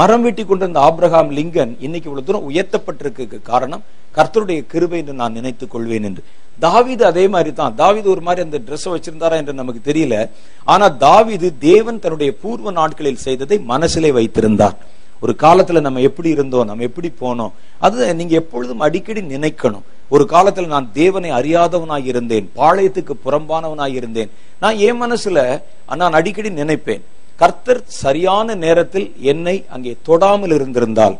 மரம் வெட்டி கொண்டிருந்த ஆப்ரஹாம் லிங்கன் இன்னைக்கு இவ்வளவு தூரம் உயர்த்தப்பட்டிருக்கு காரணம் கர்த்தருடைய கிருபை என்று நான் நினைத்துக் கொள்வேன் என்று. தாவிது அதே மாதிரி தான் தாவிது ஒரு மாதிரி அந்த ட்ரெஸ் வச்சிருந்தாரா என்று நமக்கு தெரியல. ஆனா தாவிது தேவன் தன்னுடைய பூர்வ நாட்களில் செய்ததை மனசிலே வைத்திருந்தார். ஒரு காலத்துல நம்ம எப்படி இருந்தோம் நம்ம எப்படி போனோம் அது நீங்க எப்பொழுதும் அடிக்கடி நினைக்கணும். ஒரு காலத்துல நான் தேவனை அறியாதவனாய் இருந்தேன் பாளையத்துக்கு புறம்பானவனாய் இருந்தேன். நான் என் மனசுல நான் அடிக்கடி நினைப்பேன். கர்த்தர் சரியான நேரத்தில் என்னை அங்கே தொடாமல் இருந்திருந்தால்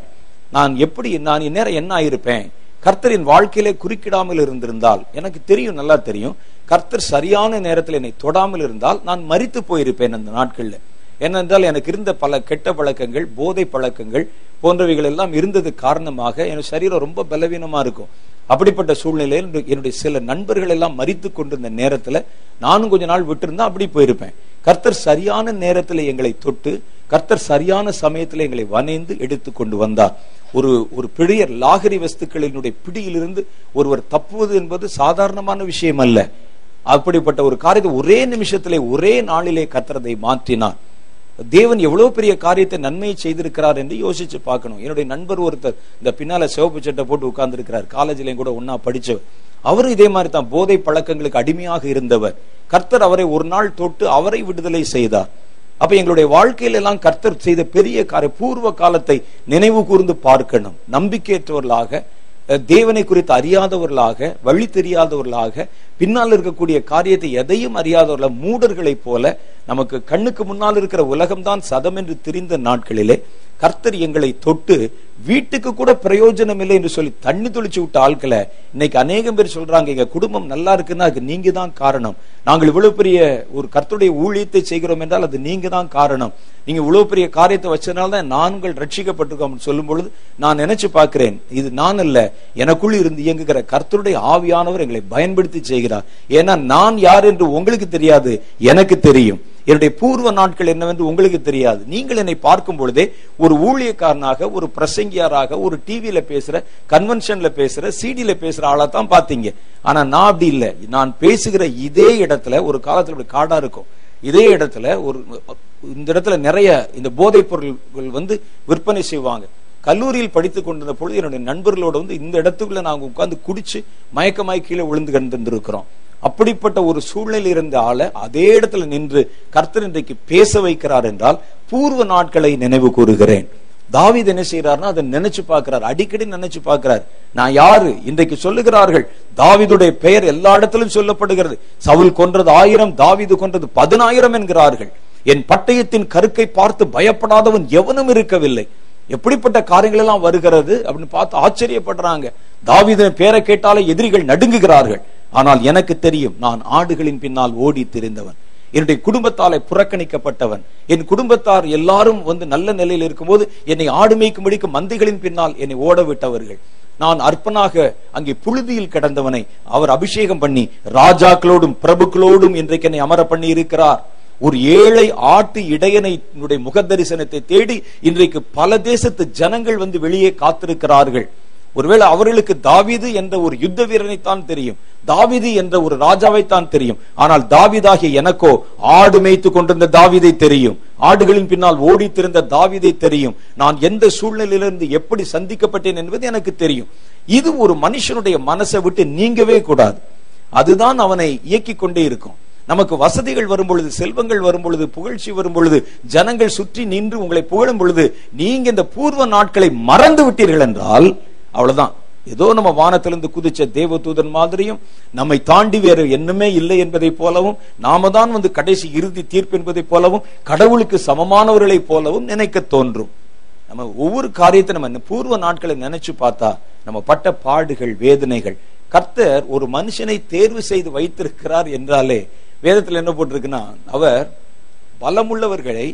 நான் எப்படி நான் இந்நேரம் என்ன ஆயிருப்பேன்? கர்த்தரின் வாழ்க்கையிலே குறுக்கிடாமல் இருந்திருந்தால் எனக்கு தெரியும் நல்லா தெரியும் கர்த்தர் சரியான நேரத்தில் என்னை தொடாமல் இருந்தால் நான் மறித்து போயிருப்பேன் அந்த நாட்கள்ல. ஏனென்றால் எனக்கு இருந்த பல கெட்ட பழக்கங்கள் போதை பழக்கங்கள் போன்றவைகள் எல்லாம் இருந்தது காரணமாக என் சரீரம் ரொம்ப பலவீனமா இருக்கும். அப்படிப்பட்ட சூழ்நிலையில் என்னுடைய சில நண்பர்கள் எல்லாம் மறித்து கொண்டிருந்த நேரத்துல நானும் கொஞ்ச நாள் விட்டிருந்தா அப்படி போயிருப்பேன். கர்த்தர் சரியான நேரத்தில் எங்களை தொட்டு கர்த்தர் சரியான சமயத்தில் எங்களை வனைந்து எடுத்து கொண்டு வந்தார். ஒரு ஒரு பெரிய லாகரி வஸ்துக்களினுடைய பிடியிலிருந்து ஒருவர் தப்புவது என்பது சாதாரணமான விஷயம் அல்ல அப்படிப்பட்ட ஒரு காரியத்தை ஒரே நிமிஷத்திலே ஒரே நாளிலே கர்த்தரதை மாற்றினார். தேவன் எவ்வளவு பெரிய காரியத்தை நன்மையை செய்திருக்கிறார் என்று யோசிச்சு பார்க்கணும். என்னுடைய நண்பர் ஒருத்தர் இந்த பின்னால சிவப்பு சட்டை போட்டு உட்கார்ந்து இருக்கிறார் காலேஜ்லயும் கூட ஒன்னா படிச்சவர். அவரும் இதே மாதிரி தான் போதை பழக்கங்களுக்கு அடிமையாக இருந்தவர். கர்த்தர் அவரை ஒரு நாள் தொட்டு அவரை விடுதலை செய்தார். அப்ப எங்களுடைய வாழ்க்கையில எல்லாம் கர்த்தர் செய்த பெரிய காரிய பூர்வ காலத்தை நினைவு கூர்ந்து பார்க்கணும். நம்பிக்கையற்றவர்களாக தேவனை குறித்து அறியாதவர்களாக வழி தெரியாதவர்களாக பின்னால் இருக்கக்கூடிய காரியத்தை எதையும் அறியாதவர்கள மூடர்களைப் போல நமக்கு கண்ணுக்கு முன்னால் இருக்கிற உலகம்தான் சதம் என்று தெரிந்த நாட்களிலே கர்த்தர் எங்களை தொட்டு வீட்டுக்கு கூட பிரயோஜனம் இல்லை என்று சொல்லி தண்ணி தொளிச்சு விட்ட ஆட்களை இன்னைக்கு அநேகம் பேர் சொல்றாங்க எங்க குடும்பம் நல்லா இருக்குன்னா அதுக்கு நீங்க தான் காரணம். நாங்கள் இவ்வளவு பெரிய ஒரு கர்த்தருடைய ஊழியத்தை செய்கிறோம் என்றால் அது நீங்க தான் காரணம். நீங்க இவ்வளவு பெரிய காரியத்தை வச்சதுனால தான் நாங்கள் ரட்சிக்கப்பட்டிருக்கோம் சொல்லும் பொழுது நான் நினைச்சு பார்க்கிறேன் இது நான் அல்ல எனக்குள் இருந்து இயங்குகிற கர்த்தருடைய ஆவியானவர் எங்களை பயன்படுத்தி செய்கிறார். ஏன்னா நான் யார் என்று உங்களுக்கு தெரியாது எனக்கு தெரியும். என்னுடைய பூர்வ நாட்கள் என்னவென்று உங்களுக்கு தெரியாது. நீங்கள் என்னை பார்க்கும் பொழுதே ஒரு ஊழியக்காரனாக ஒரு பிரசங்கியாராக ஒரு டிவியில பேசுற கன்வென்ஷன்ல பேசுற சிடியில பேசுற ஆளா தான் பாத்தீங்க. ஆனா நான் அப்படி இல்லை. நான் பேசுகிற இதே இடத்துல ஒரு காலத்துல இப்படி காடா இருக்கும். இதே இடத்துல ஒரு இந்த இடத்துல நிறைய இந்த போதைப் பொருள்கள் வந்து விற்பனை செய்வாங்க. கல்லூரியில் படித்து கொண்டிருந்த பொழுது என்னுடைய நண்பர்களோட வந்து இந்த இடத்துக்குள்ள நாங்கள் உட்காந்து குடிச்சு மயக்கமாய் கீழே விழுந்து கண்டிருக்கிறோம் அப்படிப்பட்ட ஒரு சூழ்நிலை இருந்த ஆளை அதே இடத்துல நின்று கர்த்தர் இன்றைக்கு பேச வைக்கிறார் என்றால் பூர்வ நாட்களை நினைவு கூறுகிறேன். தாவித் என்ன செய்யறாருன்னா அதை நினைச்சு பார்க்கிறார். அடிக்கடி நினைச்சு பார்க்கிறார். நான் யாரு? இன்றைக்கு சொல்லுகிறார்கள் தாவிதுடைய பெயர் எல்லா இடத்திலும் சொல்லப்படுகிறது. சவுல் கொன்றது ஆயிரம் தாவிது கொன்றது பதினாயிரம் என்கிறார்கள். என் பட்டயத்தின் கருக்கை பார்த்து பயப்படாதவன் எவனும் இருக்கவில்லை. எப்படிப்பட்ட காரியங்கள் எல்லாம் வருகிறது அப்படின்னு பார்த்து ஆச்சரியப்படுறாங்க. தாவிதன் பேரை கேட்டாலே எதிரிகள் நடுங்குகிறார்கள். ஆனால் எனக்கு தெரியும் நான் ஆடுகளின் பின்னால் ஓடி திரிந்தவன். என்னுடைய குடும்பத்தாலே புறக்கணிக்கப்பட்டவன். என் குடும்பத்தார் எல்லாரும் வந்து நல்ல நிலையில் இருக்கும்போது என்னை ஆடு மேய்க்கும்படிக்கு மந்தைகளின் பின்னால் என்னை ஓட விட்டவர்கள் நான் அற்பனாக அங்கே புழுதியில் கிடந்தவனை அவர் அபிஷேகம் பண்ணி ராஜாக்களோடும் பிரபுக்களோடும் இன்றைக்கு என்னை அமர பண்ணி இருக்கிறார் ஒரு ஏழை ஆட்டு இடையனை முக தரிசனத்தை தேடி இன்றைக்கு பல தேசத்து ஜனங்கள் வந்து வெளியே காத்திருக்கிறார்கள். ஒருவேளை அவர்களுக்கு தாவீது என்ற ஒரு யுத்த வீரனைத்தான் தெரியும். தாவிது என்ற ஒரு ராஜாவைத்தான் தெரியும். ஆனால் தாவிதாகிய எனக்கோ ஆடு மேய்த்து கொண்டிருந்த தாவிதை தெரியும். ஆடுகளின் பின்னால் ஓடி திருந்த தாவீதை தெரியும். நான் எந்த சூழ்நிலையிலிருந்து எப்படி சந்திக்கப்பட்டேன் என்பது எனக்கு தெரியும். இது ஒரு மனுஷனுடைய மனசை விட்டு நீங்கவே கூடாது. அதுதான் அவனை இயக்கிக் கொண்டே இருக்கும். நமக்கு வசதிகள் வரும் பொழுது செல்வங்கள் வரும் பொழுது புகழ்ச்சி வரும் பொழுது ஜனங்கள் சுற்றி நின்று உங்களை புகழும் பொழுது நீங்க இந்த பூர்வ நாட்களை மறந்து விட்டீர்கள் என்றால் அவ்வளவுதான். ஏதோ நம்ம வானத்திலிருந்து குதிச்ச தேவதூதன் மாதிரியும் நம்மை தாண்டி வேற என்னமே இல்லை என்பதை போலவும் நாம தான் வந்து கடைசி இறுதி தீர்ப்பு என்பதை போலவும் கடவுளுக்கு சமமானவர்களை போலவும் நினைக்க தோன்றும். நம்ம ஒவ்வொரு காரியத்தை நம்ம பூர்வ நாட்களை நினைச்சு பார்த்தா நம்ம பட்ட பாடுகள் வேதனைகள் கர்த்தர் ஒரு மனுஷனை தேர்வு செய்து வைத்திருக்கிறார் என்றாலே வேதத்தில் என்ன போட்டிருக்குன்னா அவர் பலமுள்ளவர்களை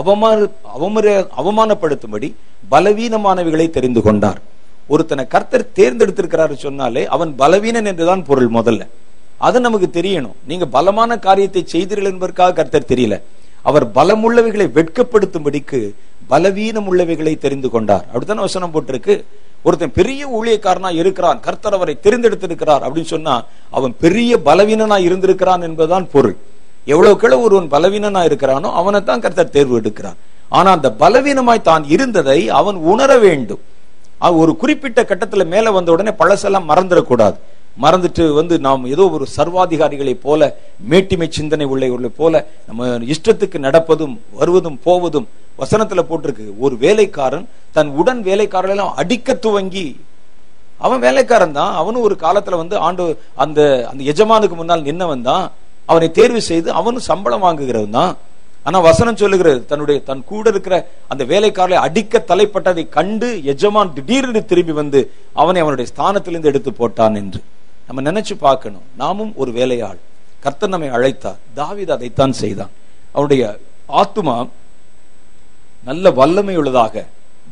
அவமான அவமர அவமானப்படுத்தும்படி பலவீனமானவைகளை தெரிந்து கொண்டார். ஒருத்தனை கர்த்தர் தேர்ந்தெடுத்திருக்கிறாரு சொன்னாலே அவன் பலவீனன் என்றுதான் பொருள் முதல்ல. அது நமக்கு தெரியணும். நீங்க பலமான காரியத்தை செய்தீர்கள் என்பதற்காக கர்த்தர் தெரியல. அவர் பலமுள்ளவைகளை வெட்கப்படுத்தும்படிக்கு பலவீனம் உள்ளவைகளை தெரிந்து கொண்டார். அப்படித்தான வசனம் போட்டிருக்கு? ஒருத்தன் பெரிய ஊழியக்காரனா இருக்கிறான். கர்த்தர் அவரை தெரிந்தெடுத்திருக்கிறார் அப்படின்னு சொன்னா அவன் பெரிய பலவீனனா இருந்திருக்கிறான் என்பதுதான் பொருள். எவ்வளவுக்கள ஒருவன் பலவீனனா இருக்கிறானோ அவனைத்தான் கர்த்தர் தேர்வு எடுக்கிறான் ஆனா அந்த பலவீனமாய் தான் இருந்ததை அவன் உணர வேண்டும். ஒரு குறிப்பிட்ட கட்டத்துல மேல வந்த உடனே பழசெல்லாம் மறந்துடக்கூடாது. மறந்துட்டு வந்து நாம் ஏதோ ஒரு சர்வாதிகாரிகளை போல மேட்டிமை சிந்தனை உள்ளவர்களை போல நம்ம இஷ்டத்துக்கு நடப்பதும் வருவதும் போவதும் வசனத்துல போட்டிருக்கு. ஒரு வேலைக்காரன் தன் உடன் வேலைக்காரர்களெல்லாம் அடிக்க துவங்கி அவன் வேலைக்காரன் தான் அவனும் ஒரு காலத்துல வந்து ஆண்டு அந்த அந்த எஜமானுக்கு முன்னால் நின்னவன் தான் அவனை தேர்வு செய்து அவனும் சம்பளம் வாங்குகிறவன் தான். ஆனா வசனம் சொல்லுகிறது தன்னுடைய தன் கூட இருக்கிற அந்த வேலைக்காரரை அடிக்க தலைப்பட்டதை கண்டு எஜமான் திடீரென்று திரும்பி வந்து அவனை அவனுடைய ஸ்தானத்திலிருந்து எடுத்து போட்டான் என்று. நம்ம நினைச்சு பார்க்கணும். நாமும் ஒரு வேலையாள். கர்த்தர் நம்மை அழைத்தார். தாவித அதைத்தான் செய்தான். அவனுடைய ஆத்துமா நல்ல வல்லமை உள்ளதாக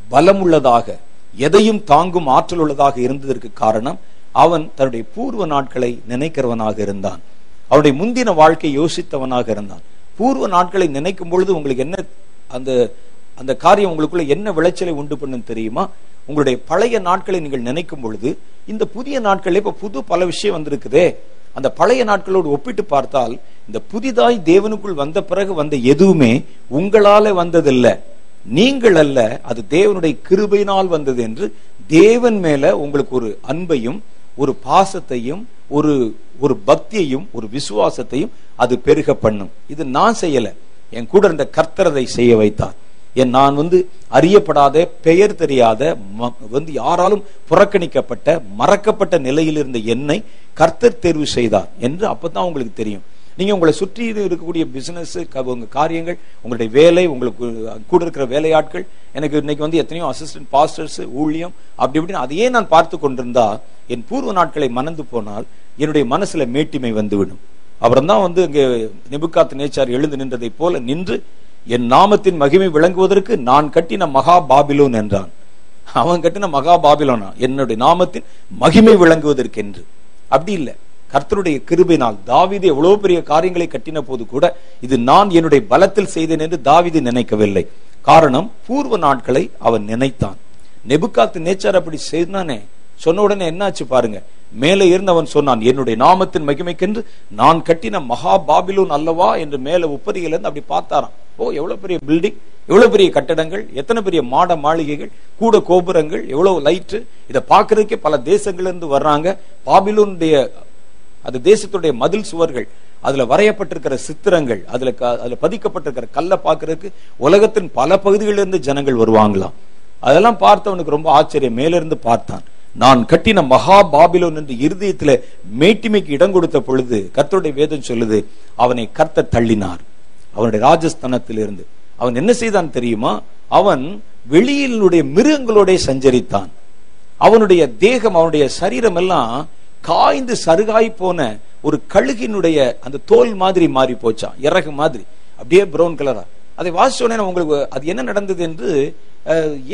பலம் உள்ளதாக எதையும் தாங்கும் ஆற்றல் உள்ளதாக இருந்ததற்கு காரணம் அவன் தன்னுடைய பூர்வ நாட்களை நினைக்கிறவனாக இருந்தான். அவனுடைய முந்தின வாழ்க்கை யோசித்தவனாக இருந்தான். பூர்வ நாட்களை நினைக்கும் பொழுது உங்களுக்கு என்ன அந்த அந்த காரியம் உங்களுக்குள்ள என்ன விளைச்சலை உண்டு பண்ணும் தெரியுமா? உங்களுடைய பழைய நாட்களை நீங்கள் நினைக்கும் பொழுது இந்த புதிய நாட்கள் இப்ப புது பல விஷயம் வந்திருக்குதே. அந்த பழைய நாட்களோடு ஒப்பிட்டு பார்த்தால் இந்த புதிதாய் தேவனுக்குள் வந்த பிறகு வந்த எதுவுமே உங்களால வந்ததில்லை. நீங்கள் அல்ல அது தேவனுடைய கிருபையினால் வந்தது என்று தேவன் மேல உங்களுக்கு ஒரு அன்பையும் ஒரு பாசத்தையும் ஒரு ஒரு பக்தியையும் ஒரு விசுவாசத்தையும் அது பெருக பண்ணும். இது நான் செய்யல. என் கூட இருந்த கர்த்தரதை செய்ய வைத்தார். என் நான் வந்து அறியப்படாத பெயர் தெரியாத வந்து யாராலும் புறக்கணிக்கப்பட்ட மறக்கப்பட்ட நிலையில் இருந்த என்னை கர்த்தர் தேர்வு செய்தார் என்று அப்பதான் உங்களுக்கு தெரியும். நீங்க உங்களை சுற்றி இருக்கக்கூடிய பிசினஸ் உங்க காரியங்கள் உங்களுடைய வேலை உங்களுக்கு கூட இருக்கிற வேலையாட்கள் எனக்கு இன்னைக்கு வந்து எத்தனையோ அசிஸ்டன்ட் பாஸ்டர்ஸ் ஊழியம் அப்படி இப்படின்னு அதையே நான் பார்த்து கொண்டிருந்தா என் பூர்வ நாட்களை மணந்து போனால் என்னுடைய மனசுல மேட்டிமை வந்துவிடும். அப்புறம் தான் வந்து இங்கே நிபுகாத்து நேச்சார் எழுந்து நின்றதை போல நின்று என் நாமத்தின் மகிமை விளங்குவதற்கு நான் கட்டின மகா பாபிலோன் என்றான். அவன் கட்டின மகா பாபிலோனா? என்னுடைய நாமத்தின் மகிமை விளங்குவதற்கென்று. அப்படி இல்லை. கர்த்தருடைய கிருபைனால் தாவிது எவ்வளவு பெரிய காரியங்களை கட்டின போது கூட இது நான் என்னுடைய பலத்தில் செய்தேன் என்று தாவிது நினைக்கவில்லை. காரணம் பூர்வ நாட்களை அவன் நினைத்தான். நெபுக்காத்து நேச்சர் அப்படி செய்தானே சொன்ன உடனே என்னாச்சு பாருங்க. மேலே இருந்து அவன் சொன்னான் என்னுடைய நாமத்தின் மகிமைக்கென்று நான் கட்டின மகா பாபிலூன் அல்லவா? என்று மேல உப்பரியில இருந்து அப்படி பார்த்தாராம். ஓ எவ்வளவு பெரிய பில்டிங் எவ்வளவு பெரிய கட்டடங்கள் எத்தனை பெரிய மாட மாளிகைகள் கூட கோபுரங்கள் எவ்வளவு லைட்டு இதை பார்க்கறதுக்கே பல தேசங்கள்ல இருந்து வர்றாங்க. பாபிலூனுடைய அது தேசத்துடைய மதில் சுவர்கள் அதுல வரையப்பட்டிருக்கிற சித்திரங்கள் அதுல அதுல பதிக்கப்பட்டிருக்கிற கல்லை பாக்குறதுக்கு உலகத்தின் பல பகுதிகளிலிருந்து ஜனங்கள் வருவாங்களாம். அதெல்லாம் பார்த்தவனுக்கு ரொம்ப ஆச்சரியம். மேலிருந்து பார்த்தான். நான் கட்டின மகா பாபிலோன் என்று இருதயத்துல மேட்டிமைக்கு இடம் கொடுத்த பொழுது கர்த்தருடைய வேதம் சொல்லுது அவனை கர்த்த தள்ளினார். அவனுடைய ராஜஸ்தானத்திலிருந்து. அவன் என்ன செய்தான் தெரியுமா? அவன் வெளியிலுடைய மிருகங்களோட சஞ்சரித்தான். அவனுடைய தேகம் அவனுடைய சரீரம் எல்லாம் காய்ந்து சருகாய் போன ஒரு கழுகினுடைய அந்த தோல் மாதிரி மாறி போச்சான் இறகு மாதிரி. அப்படியே ப்ரௌன் கலரா அதை வாசிச்சோடனே உங்களுக்கு அது என்ன நடந்தது என்று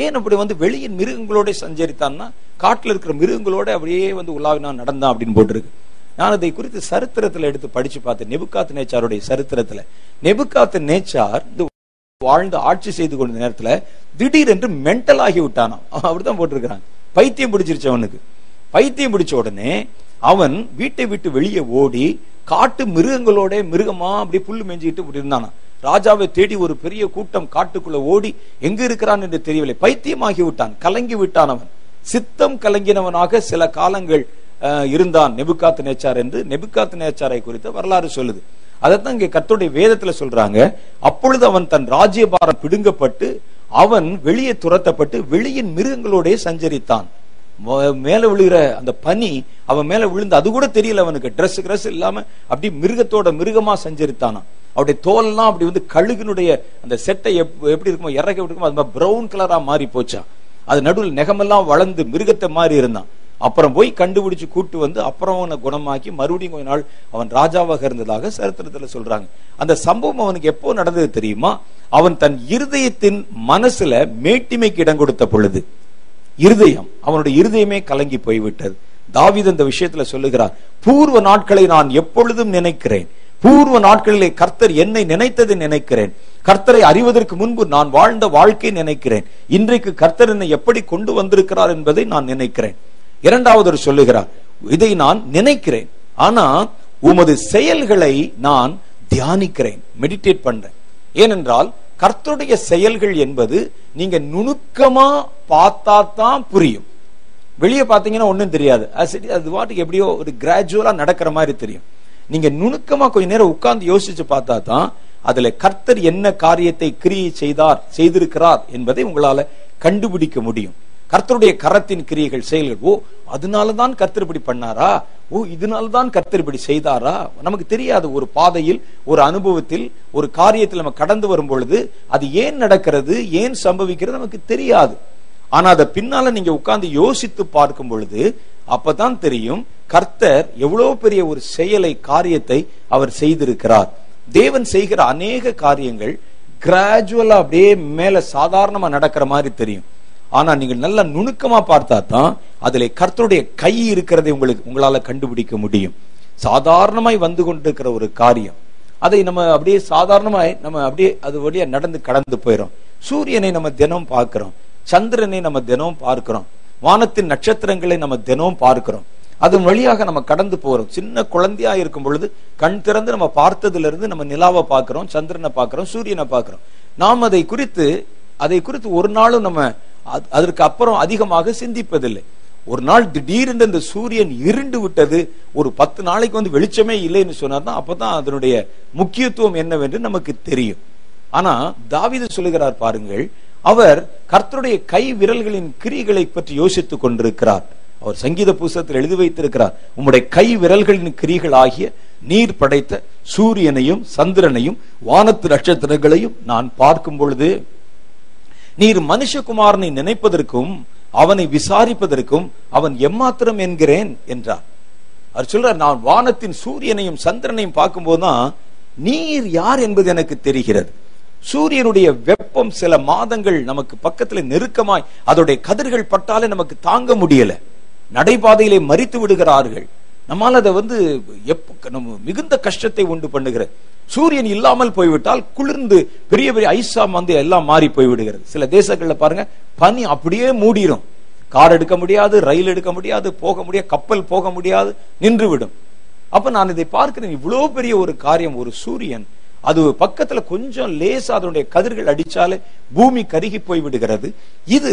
ஏன் அப்படி வந்து வெளியின் மிருகங்களோட சஞ்சரித்தான்னா காட்டில் இருக்கிற மிருகங்களோட அப்படியே வந்து உலாவினான் நடந்தான் அப்படின்னு போட்டிருக்கு. நான் அதை குறித்து சரித்திரத்தில் எடுத்து படிச்சு பார்த்தேன். நெபுக்காத்து நேச்சாருடைய சரித்திரத்தில். நெபுக்காத்து நேச்சார் இந்த வாழ்ந்து ஆட்சி செய்து கொண்ட நேரத்தில் திடீரென்று மென்டல் ஆகி விட்டானாம். அப்படிதான் போட்டிருக்கிறாங்க பைத்தியம் பிடிச்சிருச்சு அவனுக்கு. பைத்தியம் பிடிச்ச உடனே அவன் வீட்டை விட்டு வெளியே ஓடி காட்டு மிருகங்களோட மிருகமா அப்படி புல்லு மேய்ஞ்சிக்கிட்டு இப்படி இருந்தானா ராஜாவை தேடி ஒரு பெரிய கூட்டம் காட்டுக்குள்ள ஓடி எங்க இருக்கிறான் என்று தெரியவில்லை. பைத்தியமாகி விட்டான். கலங்கி விட்டான் அவன். சித்தம் கலங்கினவனாக சில காலங்கள் அஹ், இருந்தான் நெபுக்காத்து நேச்சார் என்று. நெபுக்காத்து நேச்சாரை குறித்த வரலாறு சொல்லுது. அதைத்தான் இங்க கத்துடைய வேதத்துல சொல்றாங்க. அப்பொழுது அவன் தன் ராஜ்யபாரம் பிடுங்கப்பட்டு அவன் வெளியே துரத்தப்பட்டு வெளியின் மிருகங்களோட சஞ்சரித்தான். மேல விழுகிற அந்த பனி அவன் மேல விழுந்து அது கூட தெரியல அவனுக்கு. ட்ரெஸ் கிரஸ் இல்லாம அப்படி மிருகத்தோட மிருகமா சஞ்சரித்தானா. அவருடைய தோலெல்லாம் அப்படி வந்து கழுகுனுடைய அந்த செட்டை எப்- எப்படி இருக்குமோ இறக்க இருக்குமோ அது மாதிரி பிரவுன் கலரா மாறி போச்சான் அது நடுவில் நெகமெல்லாம் வளர்ந்து மிருகத்தை மாறி இருந்தான். அப்புறம் போய் கண்டுபிடிச்சு கூட்டு வந்து அப்புறம் அவனை குணமாக்கி மறுபடியும் கொஞ்ச நாள் அவன் ராஜாவாக இருந்ததாக சரித்திரத்துல சொல்றாங்க. அந்த சம்பவம் அவனுக்கு எப்போ நடந்தது தெரியுமா? அவன் தன் இருதயத்தின் மனசுல மேட்டிமைக்கு இடம் கொடுத்த பொழுது. இருதயம் அவனுடைய இருதயமே கலங்கி போய்விட்டது. தாவீது இந்த விஷயத்துல சொல்லுகிறார் பூர்வ நாட்களை நான் எப்பொழுதும் நினைக்கிறேன். பூர்வ நாட்களிலே கர்த்தர் என்னை நினைத்ததை நினைக்கிறேன். கர்த்தரை அறிவதற்கு முன்பு நான் வாழ்ந்த வாழ்க்கை நினைக்கிறேன். இன்றைக்கு கர்த்தர் என்னை எப்படி கொண்டு வந்திருக்கிறார் என்பதை நான் நினைக்கிறேன். இரண்டாவது சொல்லுகிறார் இதை நான் நினைக்கிறேன். ஆனா உமது செயல்களை நான் தியானிக்கிறேன். மெடிடேட் பண்றேன். ஏனென்றால் கர்த்தருடைய செயல்கள் என்பது நீங்க நுணுக்கமா பார்த்தா தான் புரியும். வெளியே பார்த்தீங்கன்னா ஒன்றும் தெரியாது. அது சரி அது வாட்டுக்கு எப்படியோ ஒரு கிராஜுவலா நடக்கிற மாதிரி தெரியும். நீங்க நுணுக்கமா கொஞ்ச நேரம் உட்கார்ந்து யோசிச்சு பார்த்தா தான் அதுல கர்த்தர் என்ன காரியத்தை கிரியை செய்தார் செய்திருக்கிறார் என்பதை உங்களால கண்டுபிடிக்க முடியும். கர்த்தருடைய கரத்தின் கிரியைகள் செயல்கள். ஓ அதனாலதான் கர்த்தர் இப்படி பண்ணாரா? ஓ இதனாலதான் கர்த்தர் இப்படி செய்தாரா? நமக்கு தெரியாது. ஒரு பாதையில் ஒரு அனுபவத்தில் ஒரு காரியத்தில் நம்ம கடந்து வரும் பொழுது அது ஏன் நடக்கிறது ஏன் சம்பவிக்கிறது நமக்கு தெரியாது. ஆனா அதை பின்னால நீங்க உட்கார்ந்து யோசித்து பார்க்கும் பொழுது அப்பதான் தெரியும் கர்த்தர் எவ்வளவு பெரிய ஒரு செயலை காரியத்தை அவர் செய்திருக்கிறார். தேவன் செய்கிற அநேக காரியங்கள் கிராஜுவலா அப்படியே மேல சாதாரணமா நடக்கிற மாதிரி தெரியும். ஆனா நீங்கள் நல்ல நுணுக்கமா பார்த்தா தான் அதுல கர்த்தருடைய கை இருக்கிறதை உங்களுக்கு உங்களால கண்டுபிடிக்க முடியும். சாதாரணமாய் வந்து கொண்டிருக்கிற ஒரு காரியம். அதை நம்ம அப்படியே சாதாரணமாய் நம்ம அப்படியே அது வழியா நடந்து கடந்து போயிடும் சூரியனை நம்ம தினம் பார்க்கிறோம். சந்திரனை நம்ம தினம் பார்க்கிறோம். வானத்தின் நட்சத்திரங்களை நம்ம தினம் பார்க்கிறோம். அதன் வழியாக நம்ம கடந்து போறோம். சின்ன குழந்தையா இருக்கும் பொழுது கண் திறந்து நம்ம பார்த்ததுல இருந்து நம்ம நிலாவை பார்க்கிறோம் சந்திரனை பார்க்கிறோம் சூரியனை பார்க்கிறோம். நாம் அதை குறித்து அதை குறித்து ஒரு நாளும் நம்ம அதற்கு அப்புறம் அதிகமாக சிந்திப்பதில்லை. ஒரு நாள் திடீரென்று இந்த சூரியன் இருண்டு விட்டது ஒரு பத்து நாளைக்கு வந்து வெளிச்சமே இல்லைன்னு தான் அப்பதான் அதனுடைய முக்கியத்துவம் என்னவென்று நமக்கு தெரியும். ஆனா தாவீது சொல்லுகிறார் பாருங்கள் அவர் கர்த்தருடைய கை விரல்களின் கிரிகளை பற்றி யோசித்துக் கொண்டிருக்கிறார். அவர் சங்கீத புஸ்தகத்தில் எழுதி வைத்திருக்கிறார். உம்முடைய கை விரல்களின் கிரிகள் ஆகிய நீர் படைத்த சூரியனையும் சந்திரனையும் வானத்து நட்சத்திரங்களையும் நான் பார்க்கும் பொழுது நீர் மனுஷகுமாரனை நினைப்பதற்கும் அவனை விசாரிப்பதற்கும் அவன் எம்மாத்திரம் என்கிறேன் என்றார். அவர் சொல்றார் நான் வானத்தின் சூரியனையும் சந்திரனையும் பார்க்கும்போதுதான் நீர் யார் என்பது எனக்கு தெரிகிறது. சூரியனுடைய வெப்பம் சில மாதங்கள் நமக்கு பக்கத்துல நெருக்கமாய் அதோடைய கதிர்கள் பட்டாலே நமக்கு தாங்க முடியல. நடைபாதையிலே மறித்து விடுகிறார்கள். நம்மால் அதை வந்து எப் நம்ம மிகுந்த கஷ்டத்தை உண்டு பண்ணுகிற. சூரியன் இல்லாமல் போய்விட்டால் குளிர்ந்து பெரிய பெரிய ஐஸா வந்து எல்லாம் மாறி போய்விடுகிறது. சில தேசங்கள்ல பாருங்க பனி அப்படியே மூடிடும் கார் எடுக்க முடியாது ரயில் எடுக்க முடியாது போக முடியாது கப்பல் போக முடியாது நின்று விடும் அப்ப நான் இதை பார்க்கிறேன் இவ்வளவு பெரிய ஒரு காரியம் ஒரு சூரியன். அது பக்கத்துல கொஞ்சம் லேசா அதனுடைய கதிர்கள் அடிச்சாலே பூமி கருகி போய் விடுகிறது இது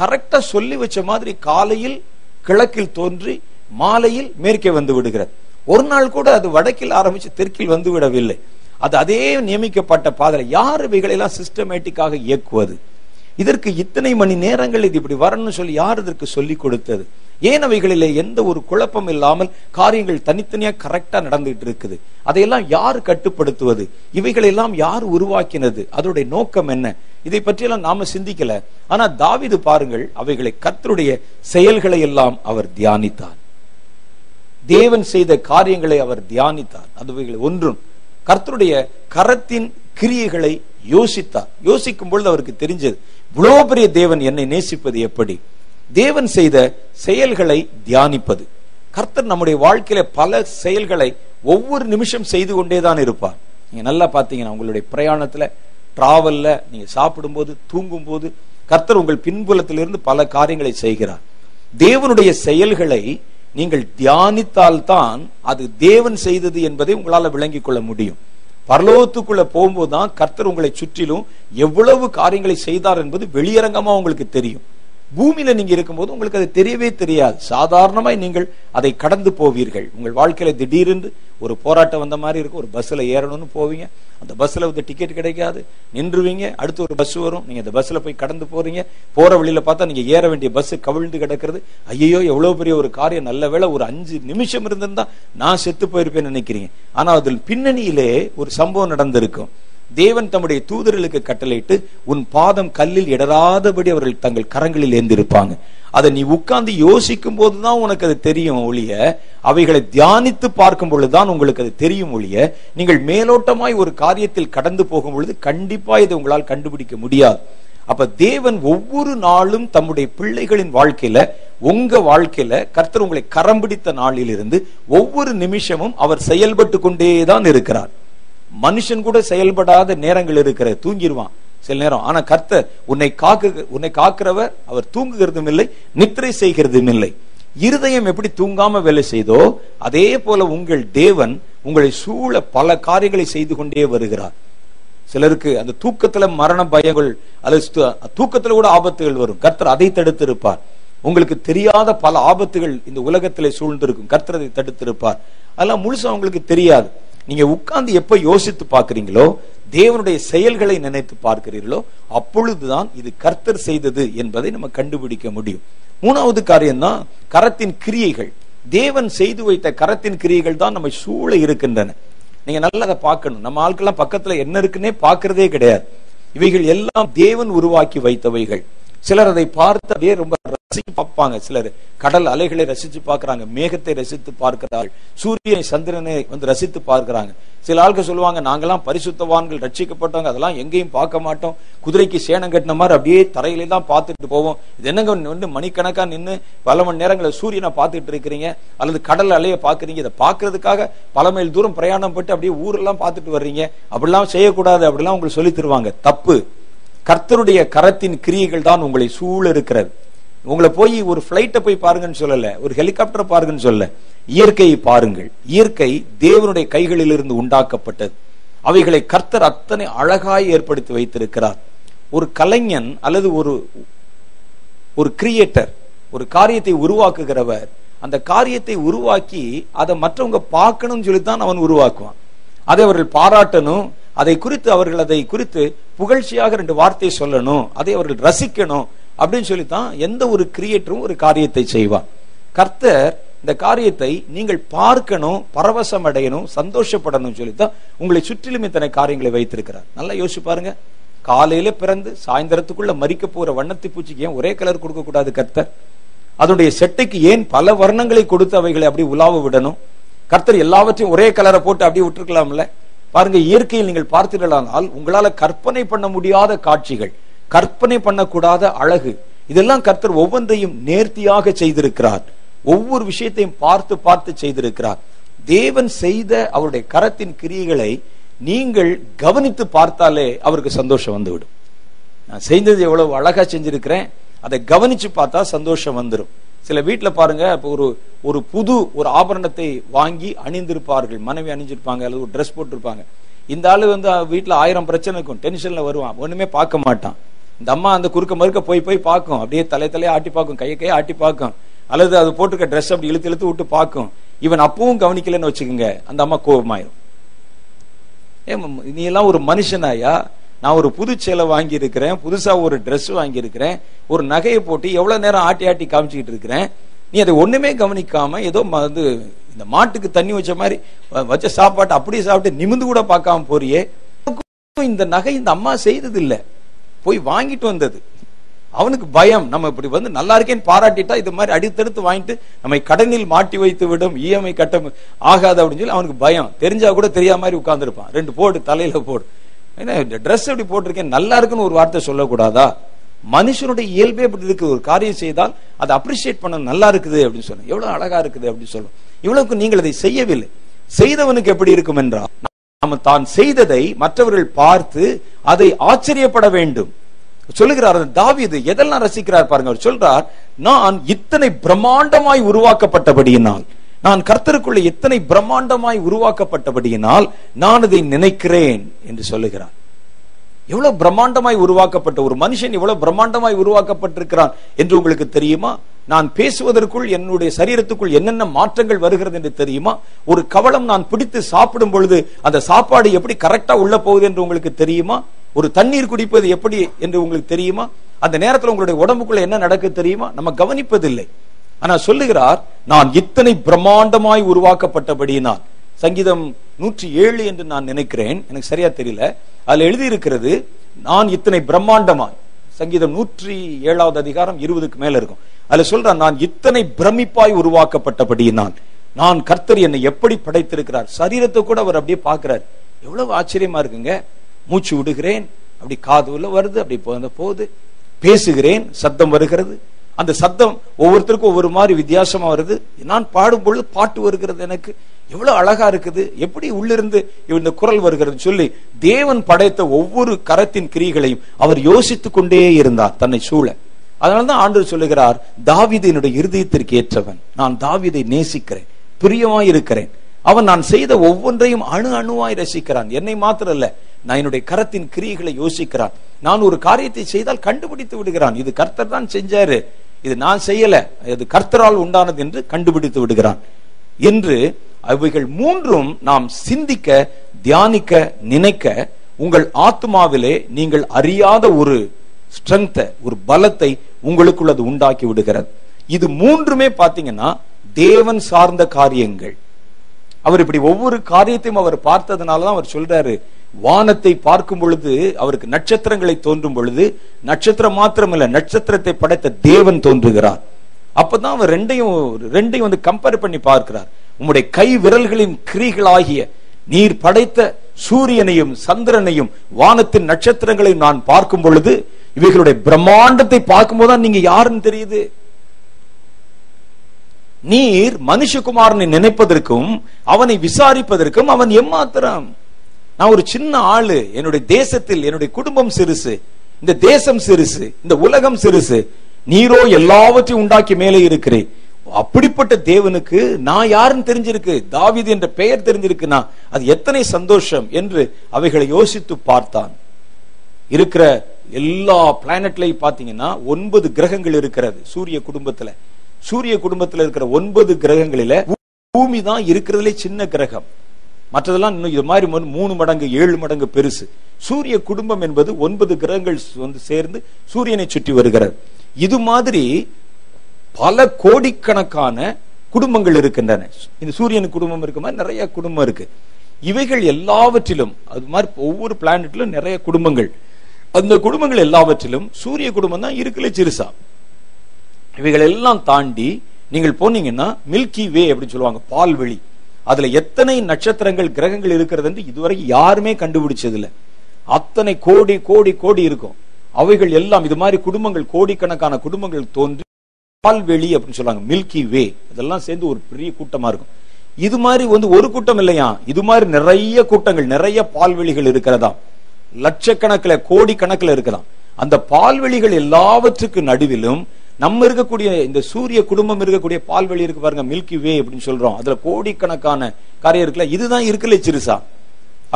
கரெக்டா சொல்லி வச்ச மாதிரி காலையில் கிழக்கில் தோன்றி மாலையில் மேற்கே வந்து விடுகிறது ஒரு நாள் கூட அது வடக்கில் ஆரம்பிச்சு தெற்கில் வந்து விடவில்லை. அது அதே நியமிக்கப்பட்ட பாதையில் யார் இவைகளெல்லாம் சிஸ்டமேட்டிக்காக இயக்குவது? இதற்கு இத்தனை மணி நேரங்கள் இது இப்படி வரணும்னு சொல்லி யார் இதற்கு சொல்லி கொடுத்தது? ஏன் அவைகளிலே எந்த ஒரு குழப்பம் இல்லாமல் காரியங்கள் தனித்தனியா கரெக்டா நடந்துகிட்டு இருக்குது? அதையெல்லாம் யார் கட்டுப்படுத்துவது? இவைகளெல்லாம் யார் உருவாக்கினது? அதோடைய நோக்கம் என்ன? இதை பற்றியெல்லாம் நாம சிந்திக்கல. ஆனா தாவிது பாருங்கள் அவைகளை கத்தருடைய செயல்களை எல்லாம் அவர் தியானித்தார். தேவன் செய்த காரியங்களை அவர் தியானித்தார். அதுவைகள் ஒன்றும் கர்த்தருடைய கரத்தின் கிரியைகளை யோசித்தார். யோசிக்கும் பொழுது அவருக்கு தெரிஞ்சது இவ்வளோ பெரிய தேவன் என்னை நேசிப்பது எப்படி? தேவன் செய்த செயல்களை தியானிப்பது. கர்த்தர் நம்முடைய வாழ்க்கையில பல செயல்களை ஒவ்வொரு நிமிஷம் செய்து கொண்டேதான் இருப்பார். நீங்க நல்லா பாத்தீங்கன்னா உங்களுடைய பிரயாணத்துல டிராவல்ல நீங்க சாப்பிடும்போது தூங்கும் போது கர்த்தர் உங்கள் பின்புலத்திலிருந்து பல காரியங்களை செய்கிறார். தேவனுடைய செயல்களை நீங்கள் தியானித்தால் தான் அது தேவன் செய்தது என்பதை உங்களால விளங்கிக் கொள்ள முடியும். பரலோகத்துக்குள்ள போகும்போதுதான் கர்த்தர் உங்களை சுற்றிலும் எவ்வளவு காரியங்களை செய்தார் என்பது வெளியரங்கமா உங்களுக்கு தெரியும். பூமியில நீங்க இருக்கும்போது உங்களுக்கு அது தெரியவே தெரியாது. சாதாரணமாய் நீங்கள் அதை கடந்து போவீர்கள். உங்கள் வாழ்க்கையில திடீரென்று ஒரு போராட்டம் வந்த மாதிரி இருக்கும். ஒரு பஸ்ல ஏறணும்னு போவீங்க. அந்த பஸ்ல வந்து டிக்கெட் கிடைக்காது. நின்றுவீங்க. அடுத்து ஒரு பஸ் வரும். நீங்க அந்த பஸ்ல போய் கடந்து போறீங்க. போற வழியில பார்த்தா நீங்க ஏற வேண்டிய பஸ் கவிழ்ந்து கிடக்கிறது. ஐயோ எவ்வளவு பெரிய ஒரு காரியம். நல்ல வேளை ஒரு அஞ்சு நிமிஷம் இருந்திருந்தா நான் செத்து போயிருப்பேன்னு நினைக்கிறீங்க. ஆனா அதில் பின்னணியிலே ஒரு சம்பவம் நடந்திருக்கும். தேவன் தம்முடைய தூதர்களுக்கு கட்டளையிட்டு உன் பாதம் கல்லில் இடராதபடி அவர்கள் தங்கள் கரங்களில் ஏந்திருப்பாங்க. அதை நீ உட்கார்ந்து யோசிக்கும் போதுதான் உனக்கு அது தெரியும் ஒழிய அவைகளை தியானித்து பார்க்கும் பொழுதுதான் உங்களுக்கு அது தெரியும் ஒழிய நீங்கள் மேலோட்டமாய் ஒரு காரியத்தில் கடந்து போகும் பொழுது கண்டிப்பா இதை உங்களால் கண்டுபிடிக்க முடியாது. அப்ப தேவன் ஒவ்வொரு நாளும் தம்முடைய பிள்ளைகளின் வாழ்க்கையில உங்க வாழ்க்கையில கர்த்தர் உங்களை கரம் பிடித்த நாளிலிருந்து ஒவ்வொரு நிமிஷமும் அவர் செயல்பட்டு கொண்டேதான் இருக்கிறார். மனுஷன் கூட செயல்படாத நேரங்கள் இருக்கிற தூங்கிடுவான் சில நேரம். ஆனா கர்த்தர் உன்னை காக்கு உன்னை காக்கிறவர் அவர் தூங்குகிறதும் இல்லை நித்திரை செய்கிறதும் இல்லை. இருதயம் எப்படி தூங்காம வேலை செய்தோ அதே போல உங்கள் தேவன் உங்களை சூழ பல காரியங்களை செய்து கொண்டே வருகிறார். சிலருக்கு அந்த தூக்கத்துல மரண பயங்கள் அல்லது தூக்கத்துல கூட ஆபத்துகள் வரும். கர்த்தர் அதை தடுத்திருப்பார். உங்களுக்கு தெரியாத பல ஆபத்துகள் இந்த உலகத்திலே சூழ்ந்திருக்கும். கர்த்தர் அதை தடுத்திருப்பார். அதெல்லாம் முழுசா உங்களுக்கு தெரியாது. நீங்க உட்கார்ந்து எப்ப யோசித்து பார்க்கிறீங்களோ தேவனுடைய செயல்களை நினைத்து பார்க்கிறீர்களோ அப்பொழுதுதான் இது கர்த்தர் செய்தது என்பதை நம்ம கண்டுபிடிக்க முடியும். மூணாவது காரியம் தான் கரத்தின் கிரியைகள். தேவன் செய்து வைத்த கரத்தின் கிரியைகள் தான் நம்ம சூழ இருக்கின்றன. நீங்க நல்லா அதை பார்க்கணும். நம்ம ஆட்கள்லாம் பக்கத்துல என்ன இருக்குன்னே பாக்குறதே கிடையாது. இவைகள் எல்லாம் தேவன் உருவாக்கி வைத்தவைகள். சிலர் அதை பார்த்து ரொம்ப பார்ப்பாங்க. சிலர் கடல் அலைகளை ரசிச்சு பார்க்கறாங்க. மேகத்தை ரசித்து பார்க்கிறார்கள். சூரியனை சந்திரனை வந்து ரசித்து பார்க்கிறாங்க. சில ஆள்கள் சொல்லுவாங்க நாங்கெல்லாம் பரிசுத்தவான்கள் ரட்சிக்கப்பட்டவங்க அதெல்லாம் எங்கேயும் பார்க்க மாட்டோம். குதிரைக்கு சேனம் கட்டின மாதிரி அப்படியே தரையிலே தான் பார்த்துட்டு போவோம். இது என்னங்க வந்து மணிக்கணக்கா நின்னு பல மணி நேரங்களில் சூரியனை பார்த்துட்டு இருக்கிறீங்க? அல்லது கடல் அலையை பார்க்குறீங்க? இதை பார்க்கறதுக்காக பல மைல் தூரம் பிரயாணம் பட்டு அப்படியே ஊரெல்லாம் பார்த்துட்டு வர்றீங்க. அப்படிலாம் செய்யக்கூடாது. அப்படிலாம் உங்களுக்கு சொல்லி தருவாங்க. தப்பு. கர்த்தருடைய கரத்தின் கிரியைகள் தான் உங்களை சூழ இருக்கிறது உங்களை போய் ஒரு பிளைட்டை போய் பாருங்கன்னு சொல்லல ஒரு ஹெலிகாப்டர் பாருங்கன்னு சொல்லல. இயற்கையை பாருங்கள். இயற்கை தேவனுடைய கைகளிலிருந்து உண்டாக்கப்பட்டது. அவைகளை கர்த்தர் அத்தனை அழகாய் ஏற்படுத்தி வைத்திருக்கிறார். ஒரு கலைஞன் அல்லது ஒரு ஒரு கிரியேட்டர் ஒரு காரியத்தை உருவாக்குகிறவர் அந்த காரியத்தை உருவாக்கி அதை மற்றவங்க பார்க்கணும்னு சொல்லி தான் அவன் உருவாக்குவான். அதை அவர்கள் பாராட்டணும். அதை குறித்து அவர்கள் அதை குறித்து புகழ்ச்சியாக ரெண்டு வார்த்தை சொல்லணும் அதை அவர்கள் ரசிக்கணும் அப்படின்னு சொல்லித்தான் எந்த ஒரு கிரியேட்டரும் ஒரு காரியத்தை செய்வான் கர்த்தர் இந்த காரியத்தை நீங்கள் பார்க்கணும் பரவசம் அடையணும் சந்தோஷப்படணும் சொல்லித்தான் உங்களை சுற்றிலும் இத்தனை காரியங்களை வைத்திருக்கிறார். நல்லா யோசிச்சு பாருங்க. காலையில பிறந்து சாயந்தரத்துக்குள்ள மறிக்க போற வண்ணத்தி பூச்சிக்கு ஏன் ஒரே கலர் கொடுக்க கூடாது கர்த்தர்? அதனுடைய செட்டைக்கு ஏன் பல வர்ணங்களை கொடுத்து அவைகளை அப்படி உலாவ விடணும்? கர்த்தர் எல்லாவற்றையும் ஒரே கலரை போட்டு அப்படியே விட்டுருக்கலாம்ல? பாருங்க இயற்கையில் நீங்கள் பார்த்தீர்களானால் உங்களால கற்பனை பண்ண முடியாத காட்சிகள் கற்பனை பண்ணக்கூடாத அழகு இதெல்லாம் கர்த்தர் ஒவ்வொன்றையும் நேர்த்தியாக செய்திருக்கிறார். ஒவ்வொரு விஷயத்தையும் பார்த்து பார்த்து செய்திருக்கிறார். தேவன் செய்த அவருடைய கரத்தின் கிரியைகளை நீங்கள் கவனித்து பார்த்தாலே அவருக்கு சந்தோஷம் வந்துவிடும். நான் செய்தது எவ்வளவு அழகா செஞ்சிருக்கிறேன் அதை கவனிச்சு பார்த்தா சந்தோஷம் வந்துடும் சில வீட்டில் பாருங்க இப்போ ஒரு ஒரு புது ஒரு ஆபரணத்தை வாங்கி அணிந்திருப்பார்கள். மனைவி அணிஞ்சிருப்பாங்க அல்லது ஒரு ட்ரெஸ் போட்டிருப்பாங்க. இந்த ஆள் வந்து வீட்டில் ஆயிரம் பிரச்சனை இருக்கும் டென்ஷனில் வருவான். ஒன்றுமே பார்க்க மாட்டான். இந்த அம்மா அந்த குறுக்க மறுக்க போய் போய் பார்க்கும். அப்படியே தலை தலையை ஆட்டி பார்க்கும். கையை கையை ஆட்டி பார்க்கும். அல்லது அது போட்டிருக்க ட்ரெஸ் அப்படி இழுத்து இழுத்து விட்டு பார்க்கும். இவன் அப்பவும் கவனிக்கலன்னு வச்சுக்கோங்க. அந்த அம்மா கோபமாயிரும். ஏ நீ எல்லாம் ஒரு மனுஷனாயா? நான் ஒரு புது சேலை வாங்கி இருக்கிறேன் புதுசா ஒரு ட்ரெஸ் வாங்கி இருக்கிறேன் ஒரு நகையை போட்டு எவ்வளவு நேரம் ஆட்டி ஆட்டி காமிச்சுக்கிட்டு இருக்கிறேன். நீ அதை ஒண்ணுமே கவனிக்காம ஏதோ ம- வந்து இந்த மாட்டுக்கு தண்ணி வச்ச மாதிரி வச்ச சாப்பாட்டு அப்படியே சாப்பிட்டு நிமிந்து கூட பார்க்காம போறியே. இந்த நகை இந்த அம்மா செய்தது இல்லை போய் வாங்கிட்டு வந்தது. அவனுக்கு பயம். நம்ம இப்படி வந்து நல்லா இருக்கேன்னு பாராட்டிட்டா இது மாதிரி அடுத்தடுத்து வாங்கிட்டு நம்மை கடனில் மாட்டி வைத்து விடும் இஎம்ஐ கட்ட ஆகாது அப்படின்னு சொல்லி அவனுக்கு பயம். தெரிஞ்சா கூட தெரியாத மாதிரி உட்கார்ந்துருப்பான். ரெண்டு போடு தலையில போடு. ஏன்னா ட்ரெஸ் எப்படி போட்டிருக்கேன்? நல்லா இருக்குன்னு ஒரு வார்த்தை சொல்லக்கூடாதா? மனுஷனுடைய இயல்பே இப்படி இருக்கு. ஒரு காரியம் செய்தால் அதை அப்ரிஷியேட் பண்ண நல்லா இருக்குது அப்படின்னு சொல்லணும். எவ்வளவு அழகா இருக்குது அப்படின்னு சொல்லணும். இவ்வளவுக்கு நீங்கள் அதை செய்யவில்லை. செய்தவனுக்கு எப்படி இருக்கும் என்றால் நாம தான் செய்ததை மற்றவர்கள் பார்த்து அதை ஆச்சரியப்பட வேண்டும். சொல்லுகிறார் தாவிது எதெல்லாம் ரசிக்கிறார் பாருங்க. அவர் சொல்றார் நான் இத்தனை பிரம்மாண்டமாய் உருவாக்கப்பட்டபடியினால் நான் கர்த்தருக்குள்ள எத்தனை பிரம்மாண்டமாய் உருவாக்கப்பட்டபடியினால் நான் அதை நினைக்கிறேன் என்று சொல்லுகிறான். எவ்வளவு பிரம்மாண்டமாய் உருவாக்கப்பட்ட ஒரு மனுஷன் எவ்வளவு பிரம்மாண்டமாய் உருவாக்கப்பட்டிருக்கிறான் என்று உங்களுக்கு தெரியுமா? நான் பேசுவதற்குள் என்னுடைய சரீரத்துக்குள் என்னென்ன மாற்றங்கள் வருகிறது என்று தெரியுமா? ஒரு கவளம் நான் பிடித்து சாப்பிடும் பொழுது அந்த சாப்பாடு எப்படி கரெக்டா உள்ள போகுது என்று உங்களுக்கு தெரியுமா? ஒரு தண்ணீர் குடிப்பது எப்படி என்று உங்களுக்கு தெரியுமா? அந்த நேரத்தில் உங்களுடைய உடம்புக்குள்ள என்ன நடக்கு தெரியுமா? நம்ம கவனிப்பதில்லை. ஆனா சொல்லுகிறார் நான் இத்தனை பிரம்மாண்டமாய் உருவாக்கப்பட்டபடியினால். சங்கீதம் நூற்றி ஏழு என்று நான் நினைக்கிறேன் எனக்கு சரியா தெரியல. அதுல எழுதியிருக்கிறது நான் இத்தனை பிரம்மாண்டமாய். சங்கீதம் நூற்றி ஏழாவது அதிகாரம் இருபதுக்கு மேல இருக்கும். அதுல சொல்றான் நான் இத்தனை பிரமிப்பாய் உருவாக்கப்பட்டபடியினால். நான் கர்த்தர் என்னை எப்படி படைத்திருக்கிறார். சரீரத்தை கூட அவர் அப்படியே பார்க்கிறார். எவ்வளவு ஆச்சரியமா இருக்குங்க. மூச்சு விடுகிறேன் அப்படி காது உள்ள வருது அப்படி போ- போகுது பேசுகிறேன் சத்தம் வருகிறது. அந்த சத்தம் ஒவ்வொருத்தருக்கும் ஒவ்வொரு மாதிரி வித்தியாசமா வருது. நான் பாடும் பொழுது பாட்டு வருகிறது எனக்கு. எவ்வளவு அழகா இருக்குது. எப்படி உள்ளிருந்து இந்த குரல் வருகிறது சொல்லி தேவன் படைத்த ஒவ்வொரு கரத்தின் கிரிகளையும் அவர் யோசித்து கொண்டே இருந்தார் தன்னை சூழ. அதனாலதான் ஆண்டு சொல்லுகிறார் தாவீது என்னுடைய இருதயத்திற்கு ஏற்றவன். நான் தாவிதை நேசிக்கிறேன். பிரியமாய் இருக்கிறேன். அவன் நான் செய்த ஒவ்வொன்றையும் அணு அணுவாய் ரசிக்கிறான். என்னை மாத்திரம் இல்ல நான் என்னுடைய கரத்தின் கிரியைகளை யோசிக்கிறான். நான் ஒரு காரியத்தை செய்தால் கண்டுபிடித்து விடுகிறான். இது கர்த்தர் தான் செஞ்சாரு. இது நான் செய்யல. இது கர்த்தரால் உண்டானது என்று கண்டுபிடித்து விடுகிறான். என்று அவைகள் மூன்றும் நாம் சிந்திக்க தியானிக்க நினைக்க உங்கள் ஆத்மாவிலே நீங்கள் அறியாத ஒரு ஸ்ட்ரென்த்தை ஒரு பலத்தை உங்களுக்குள் அது உண்டாக்கி விடுகிறது. இது மூன்றுமே பாத்தீங்கன்னா தேவன் சார்ந்த காரியங்கள். அவர் இப்படி ஒவ்வொரு காரியத்தையும் அவர் பார்த்ததுனாலதான் அவர் சொல்றாரு வானத்தை பார்க்கும் பொழுது அவருக்கு நட்சத்திரங்களை தோன்றும் பொழுது நட்சத்திரம் மாத்திரமல்ல நட்சத்திரத்தை படைத்த தேவன் தோன்றுகிறார். அப்பதான் அவர் ரெண்டையும் ரெண்டையும் வந்து கம்பேர் பண்ணி பார்க்கிறார். உம்முடைய கை விரல்களின் கிரிகளாகிய நீர் படைத்த சூரியனையும் சந்திரனையும் வானத்தின் நட்சத்திரங்களையும் நான் பார்க்கும் பொழுது இவைகளுடைய பிரம்மாண்டத்தை பார்க்கும்போதுதான் நீங்க யாருன்னு தெரியுது? நீர் மனுஷகுமாரனை நினைப்பதற்கும் அவனை விசாரிப்பதற்கும் அவன் எம்மாத்திரம். நான் ஒரு சின்ன ஆளு என்னுடைய தேசத்தில் என்னுடைய குடும்பம் சிறுசு இந்த தேசம் சிறுசு இந்த உலகம் சிறுசு நீரோ எல்லாவற்றையும் உண்டாக்கி மேலே இருக்கிறேன். அப்படிப்பட்ட தேவனுக்கு நான் யாருன்னு தெரிஞ்சிருக்கு? தாவிது என்ற பெயர் தெரிஞ்சிருக்குன்னா அது எத்தனை சந்தோஷம் என்று அவைகளை யோசித்து பார்த்தான். இருக்கிற எல்லா பிளானட்லையும் பார்த்தீங்கன்னா ஒன்பது கிரகங்கள் இருக்கிறது சூரிய குடும்பத்துல. சூரிய குடும்பத்துல இருக்கிற ஒன்பது கிரகங்களில பூமி தான் இருக்கிறதுலே சின்ன கிரகம். மற்றதெல்லாம் இன்னும் இது மாதிரி மூணு- மூணு மடங்கு ஏழு மடங்கு பெருசு. சூரிய குடும்பம் என்பது ஒன்பது கிரகங்கள் வந்து சேர்ந்து சூரியனை சுற்றி வருகிறது. இது மாதிரி பல கோடிக்கணக்கான குடும்பங்கள் இருக்கின்றன. இந்த சூரியன் குடும்பம் இருக்க மாதிரி நிறைய குடும்பம் இருக்கு. இவைகள் எல்லாவற்றிலும் அது மாதிரி ஒவ்வொரு பிளானட்லும் நிறைய குடும்பங்கள். அந்த குடும்பங்கள் எல்லாவற்றிலும் சூரிய குடும்பம் தான் இருக்கல சிறுசா. இவைகள் எல்லாம் தாண்டி நீங்கள் போனீங்கன்னா மில்கி வே அப்படின்னு சொல்லுவாங்க பால்வெளி. அதுல எத்தனை நட்சத்திரங்கள் கிரகங்கள் இருக்கிறது என்று இதுவரை யாருமே கண்டுபிடிச்சது அத்தனை கோடி கோடி கோடி இருக்கும். அவைகள் எல்லாம் இது மாதிரி குடும்பங்கள் கோடிக்கணக்கான குடும்பங்கள் தோன்றி பால்வெளி அப்படின்னு சொல்லுவாங்க மில்கி வே இதெல்லாம் சேர்ந்து ஒரு பெரிய கூட்டமா இருக்கும். இது மாதிரி வந்து ஒரு கூட்டம் இல்லையா? இது மாதிரி நிறைய கூட்டங்கள் நிறைய பால்வெளிகள் இருக்கிறதா? லட்சக்கணக்கில் கோடி கணக்கில் இருக்கலாம். அந்த பால்வெளிகள் எல்லாவற்றுக்கு நடுவிலும் நம்ம இருக்கக்கூடிய இந்த சூரிய குடும்பம் இருக்கக்கூடிய பால்வெளி இருக்கு பாருங்க மில்கி வே அப்படின்னு சொல்றோம். அதுல கோடிக்கணக்கான காரியம் இருக்குல்ல இதுதான் இருக்குல்ல சிறுசா.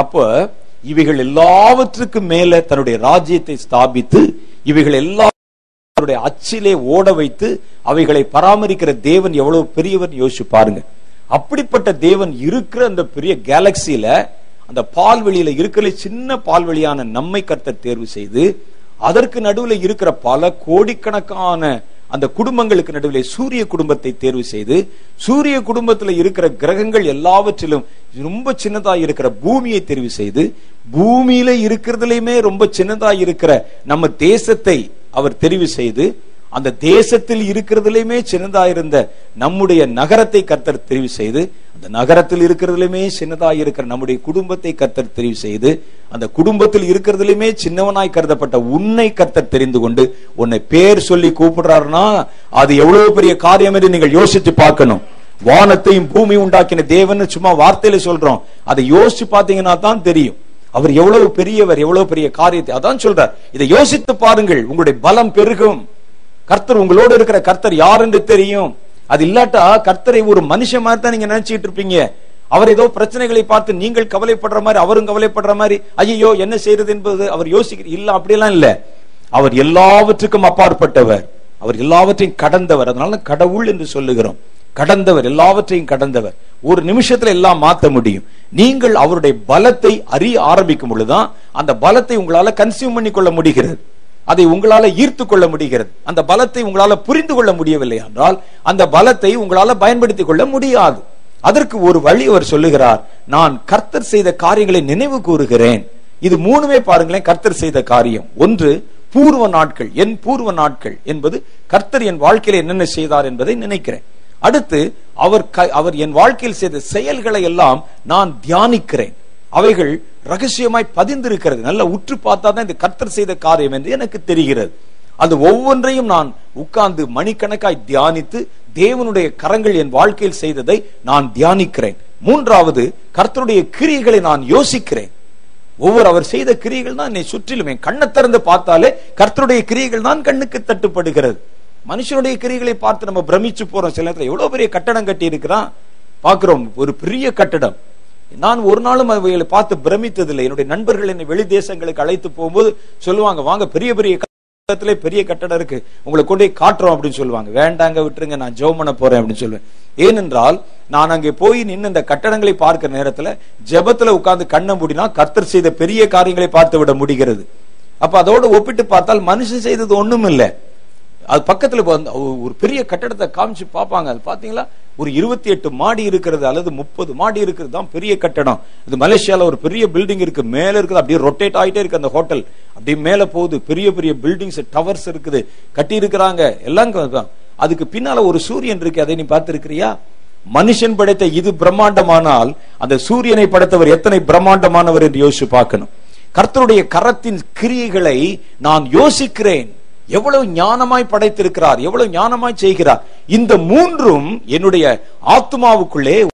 அப்போ இவைகள் எல்லாவற்றுக்கும் மேல தன்னுடைய ராஜ்யத்தை ஸ்தாபித்து இவைகள் எல்லா அவருடைய அச்சிலே ஓட வைத்து அவைகளை பராமரிக்கிற தேவன் எவ்வளவு பெரியவர் யோசிச்சு பாருங்க. அப்படிப்பட்ட தேவன் இருக்கிற அந்த பெரிய கேலக்சியில அந்த பால்வெளியில இருக்கிற சின்ன பால்வெளியான நம்மை கர்த்தர் தேர்வு செய்து அதற்கு நடுவில் இருக்கிற பல கோடிக்கணக்கான அந்த குடும்பங்களுக்கு நடுவிலே சூரிய குடும்பத்தை தேர்வு செய்து சூரிய குடும்பத்தில் இருக்கிற கிரகங்கள் எல்லாவற்றிலும் ரொம்ப சின்னதா இருக்கிற பூமியை தெரிவு செய்து பூமியில இருக்கிறதுலயுமே ரொம்ப சின்னதா இருக்கிற நம்ம தேசத்தை அவர் தெரிவு செய்து அந்த தேசத்தில் இருக்கிறதுலையுமே சின்னதாயிருந்த நம்முடைய நகரத்தை கர்த்தர் தெரிவு செய்து அந்த நகரத்தில் இருக்கிறதுலையுமே சின்னதாக இருக்கிற நம்முடைய குடும்பத்தை கர்த்தர் தெரிவு செய்து அந்த குடும்பத்தில் இருக்கிறதுலையுமே சின்னவனாய் கருதப்பட்ட உன்னை கர்த்தர் தெரிந்து கொண்டு உன்னை பேர் சொல்லி கூப்பிடுறாருன்னா அது எவ்வளவு பெரிய காரியம் என்று நீங்கள் யோசித்து பார்க்கணும். வானத்தையும் பூமி உண்டாக்கின தேவன் சும்மா வார்த்தையில சொல்றோம். அதை யோசிச்சு பாத்தீங்கன்னா தான் தெரியும். அவர் எவ்வளவு பெரியவர் எவ்வளவு பெரிய காரியத்தை அதான் சொல்றார். இதை யோசித்து பாருங்கள் உங்களுடைய பலம் பெருகும். கர்த்தர் உங்களோடு இருக்கிற கர்த்தர் யார் என்று தெரியும். அது இல்லாட்டா கர்த்தரை ஒரு மனுஷன் மாதிரி தான் நீங்க நினைச்சிட்டு இருப்பீங்க. அவர் ஏதோ பிரச்சனைகளை பார்த்து நீங்கள் கவலைப்படுற மாதிரி அவரும் கவலைப்படுற மாதிரி ஐயோ என்ன செய்யறது என்பது அவர் யோசிக்கிற இல்ல அப்படியெல்லாம் இல்ல. அவர் எல்லாவற்றுக்கும் அப்பாற்பட்டவர். அவர் எல்லாவற்றையும் கடந்தவர். அதனால கடவுள் என்று சொல்லுகிறோம். கடந்தவர் எல்லாவற்றையும் கடந்தவர். ஒரு நிமிஷத்துல எல்லாம் மாத்த முடியும். நீங்கள் அவருடைய பலத்தை அறிய ஆரம்பிக்கும் பொழுதுதான் அந்த பலத்தை உங்களால கன்சியூம் பண்ணி கொள்ள முடிகிறது. அதை உங்களால ஈர்த்து கொள்ள முடிகிறது. அந்த பலத்தை உங்களால புரிந்து கொள்ள முடியவில்லை என்றால் அந்த பலத்தை உங்களால பயன்படுத்திக் கொள்ள முடியாது. அதற்கு ஒரு வழி அவர் சொல்லுகிறார் நான் கர்த்தர் செய்த காரியங்களை நினைவு கூறுகிறேன். இது மூணுமே பாருங்களேன் கர்த்தர் செய்த காரியம். ஒன்று பூர்வ நாட்கள் என் பூர்வ நாட்கள் என்பது கர்த்தர் என் வாழ்க்கையில என்னென்ன செய்தார் என்பதை நினைக்கிறேன். அடுத்து அவர் க- அவர் என் வாழ்க்கையில் செய்த செயல்களை எல்லாம் நான் தியானிக்கிறேன். அவைகள் ரகசியமாய் பதிந்திருக்கிறது. நல்ல உற்று பார்த்தா தான் இந்த கர்த்தர் செய்த காரியம் என்று எனக்கு தெரிகிறது. அது ஒவ்வொன்றையும் நான் உட்கார்ந்து மணிக்கணக்காய் தியானித்து தேவனுடைய கரங்கள் என் வாழ்க்கையில் செய்ததை நான் தியானிக்கிறேன். மூன்றாவது கர்த்தருடைய கிரியைகளை நான் யோசிக்கிறேன். ஒவ்வொரு அவர் செய்த கிரியைகள் தான் என்னை சுற்றிலும் என் கண்ணை திறந்து பார்த்தாலே கர்த்தருடைய கிரியைகள் தான் கண்ணுக்கு தட்டுப்படுகிறது. மனுஷனுடைய கிரியைகளை பார்த்து நம்ம பிரமிச்சு போறோம். சில நேரத்தில் எவ்வளவு பெரிய கட்டடம் கட்டி இருக்கிறான் பாக்குறோம் ஒரு பெரிய கட்டடம். நான் ஒரு நாளும் அவைகளை பார்த்து பிரமித்ததில்லை. என்னுடைய நண்பர்கள் என்னை வெளி தேசங்களுக்கு அழைத்து போகும்போது சொல்லுவாங்க வாங்க பெரிய பெரிய கட்டத்திலே பெரிய கட்டடம் இருக்கு. உங்களை கொண்டு போய் காட்டுறோம் அப்படின்னு சொல்லுவாங்க. வேண்டாங்க விட்டுருங்க நான் ஜெபம் பண்ண போறேன் அப்படின்னு சொல்லுவேன். ஏனென்றால் நான் அங்கே போய் நின்று இந்த கட்டடங்களை பார்க்கிற நேரத்துல ஜெபத்துல உட்கார்ந்து கண்ணை மூடினா கர்த்தர் செய்த பெரிய காரியங்களை பார்த்து விட முடிகிறது. அப்ப அதோடு ஒப்பிட்டு பார்த்தால் மனுஷன் செய்தது ஒண்ணும் இல்லை அது பக்கத்தில் ஒரு பெரிய கட்டடத்தை காமிச்சு பார்ப்பாங்க. அது பார்த்தீங்களா ஒரு இருபத்தி எட்டு மாடி இருக்கிறது அல்லது முப்பது மாடி இருக்கிறது தான் பெரிய கட்டடம். இது மலேசியாவில் ஒரு பெரிய பில்டிங் இருக்கு. மேலே இருக்குது. அப்படியே ரொட்டேட் ஆகிட்டே இருக்கு அந்த ஹோட்டல் அப்படியே மேலே போகுது. பெரிய பெரிய பில்டிங்ஸ் டவர்ஸ் இருக்குது. கட்டி இருக்கிறாங்க எல்லாம் அதுக்கு பின்னால ஒரு சூரியன் இருக்கு. அதை நீ பார்த்திருக்கிறியா? மனுஷன் படைத்த இது பிரம்மாண்டமானால் அந்த சூரியனை படைத்தவர் எத்தனை பிரம்மாண்டமானவர் என்று யோசிச்சு பார்க்கணும். கர்த்தருடைய கரத்தின் கிரியைகளை நான் யோசிக்கிறேன். எவ்வளவு ஞானமாய் படைத்திருக்கிறார் எவ்வளவு ஞானமாய் செய்கிறார். இந்த மூன்றும் என்னுடைய ஆத்மாவுக்குள்ளே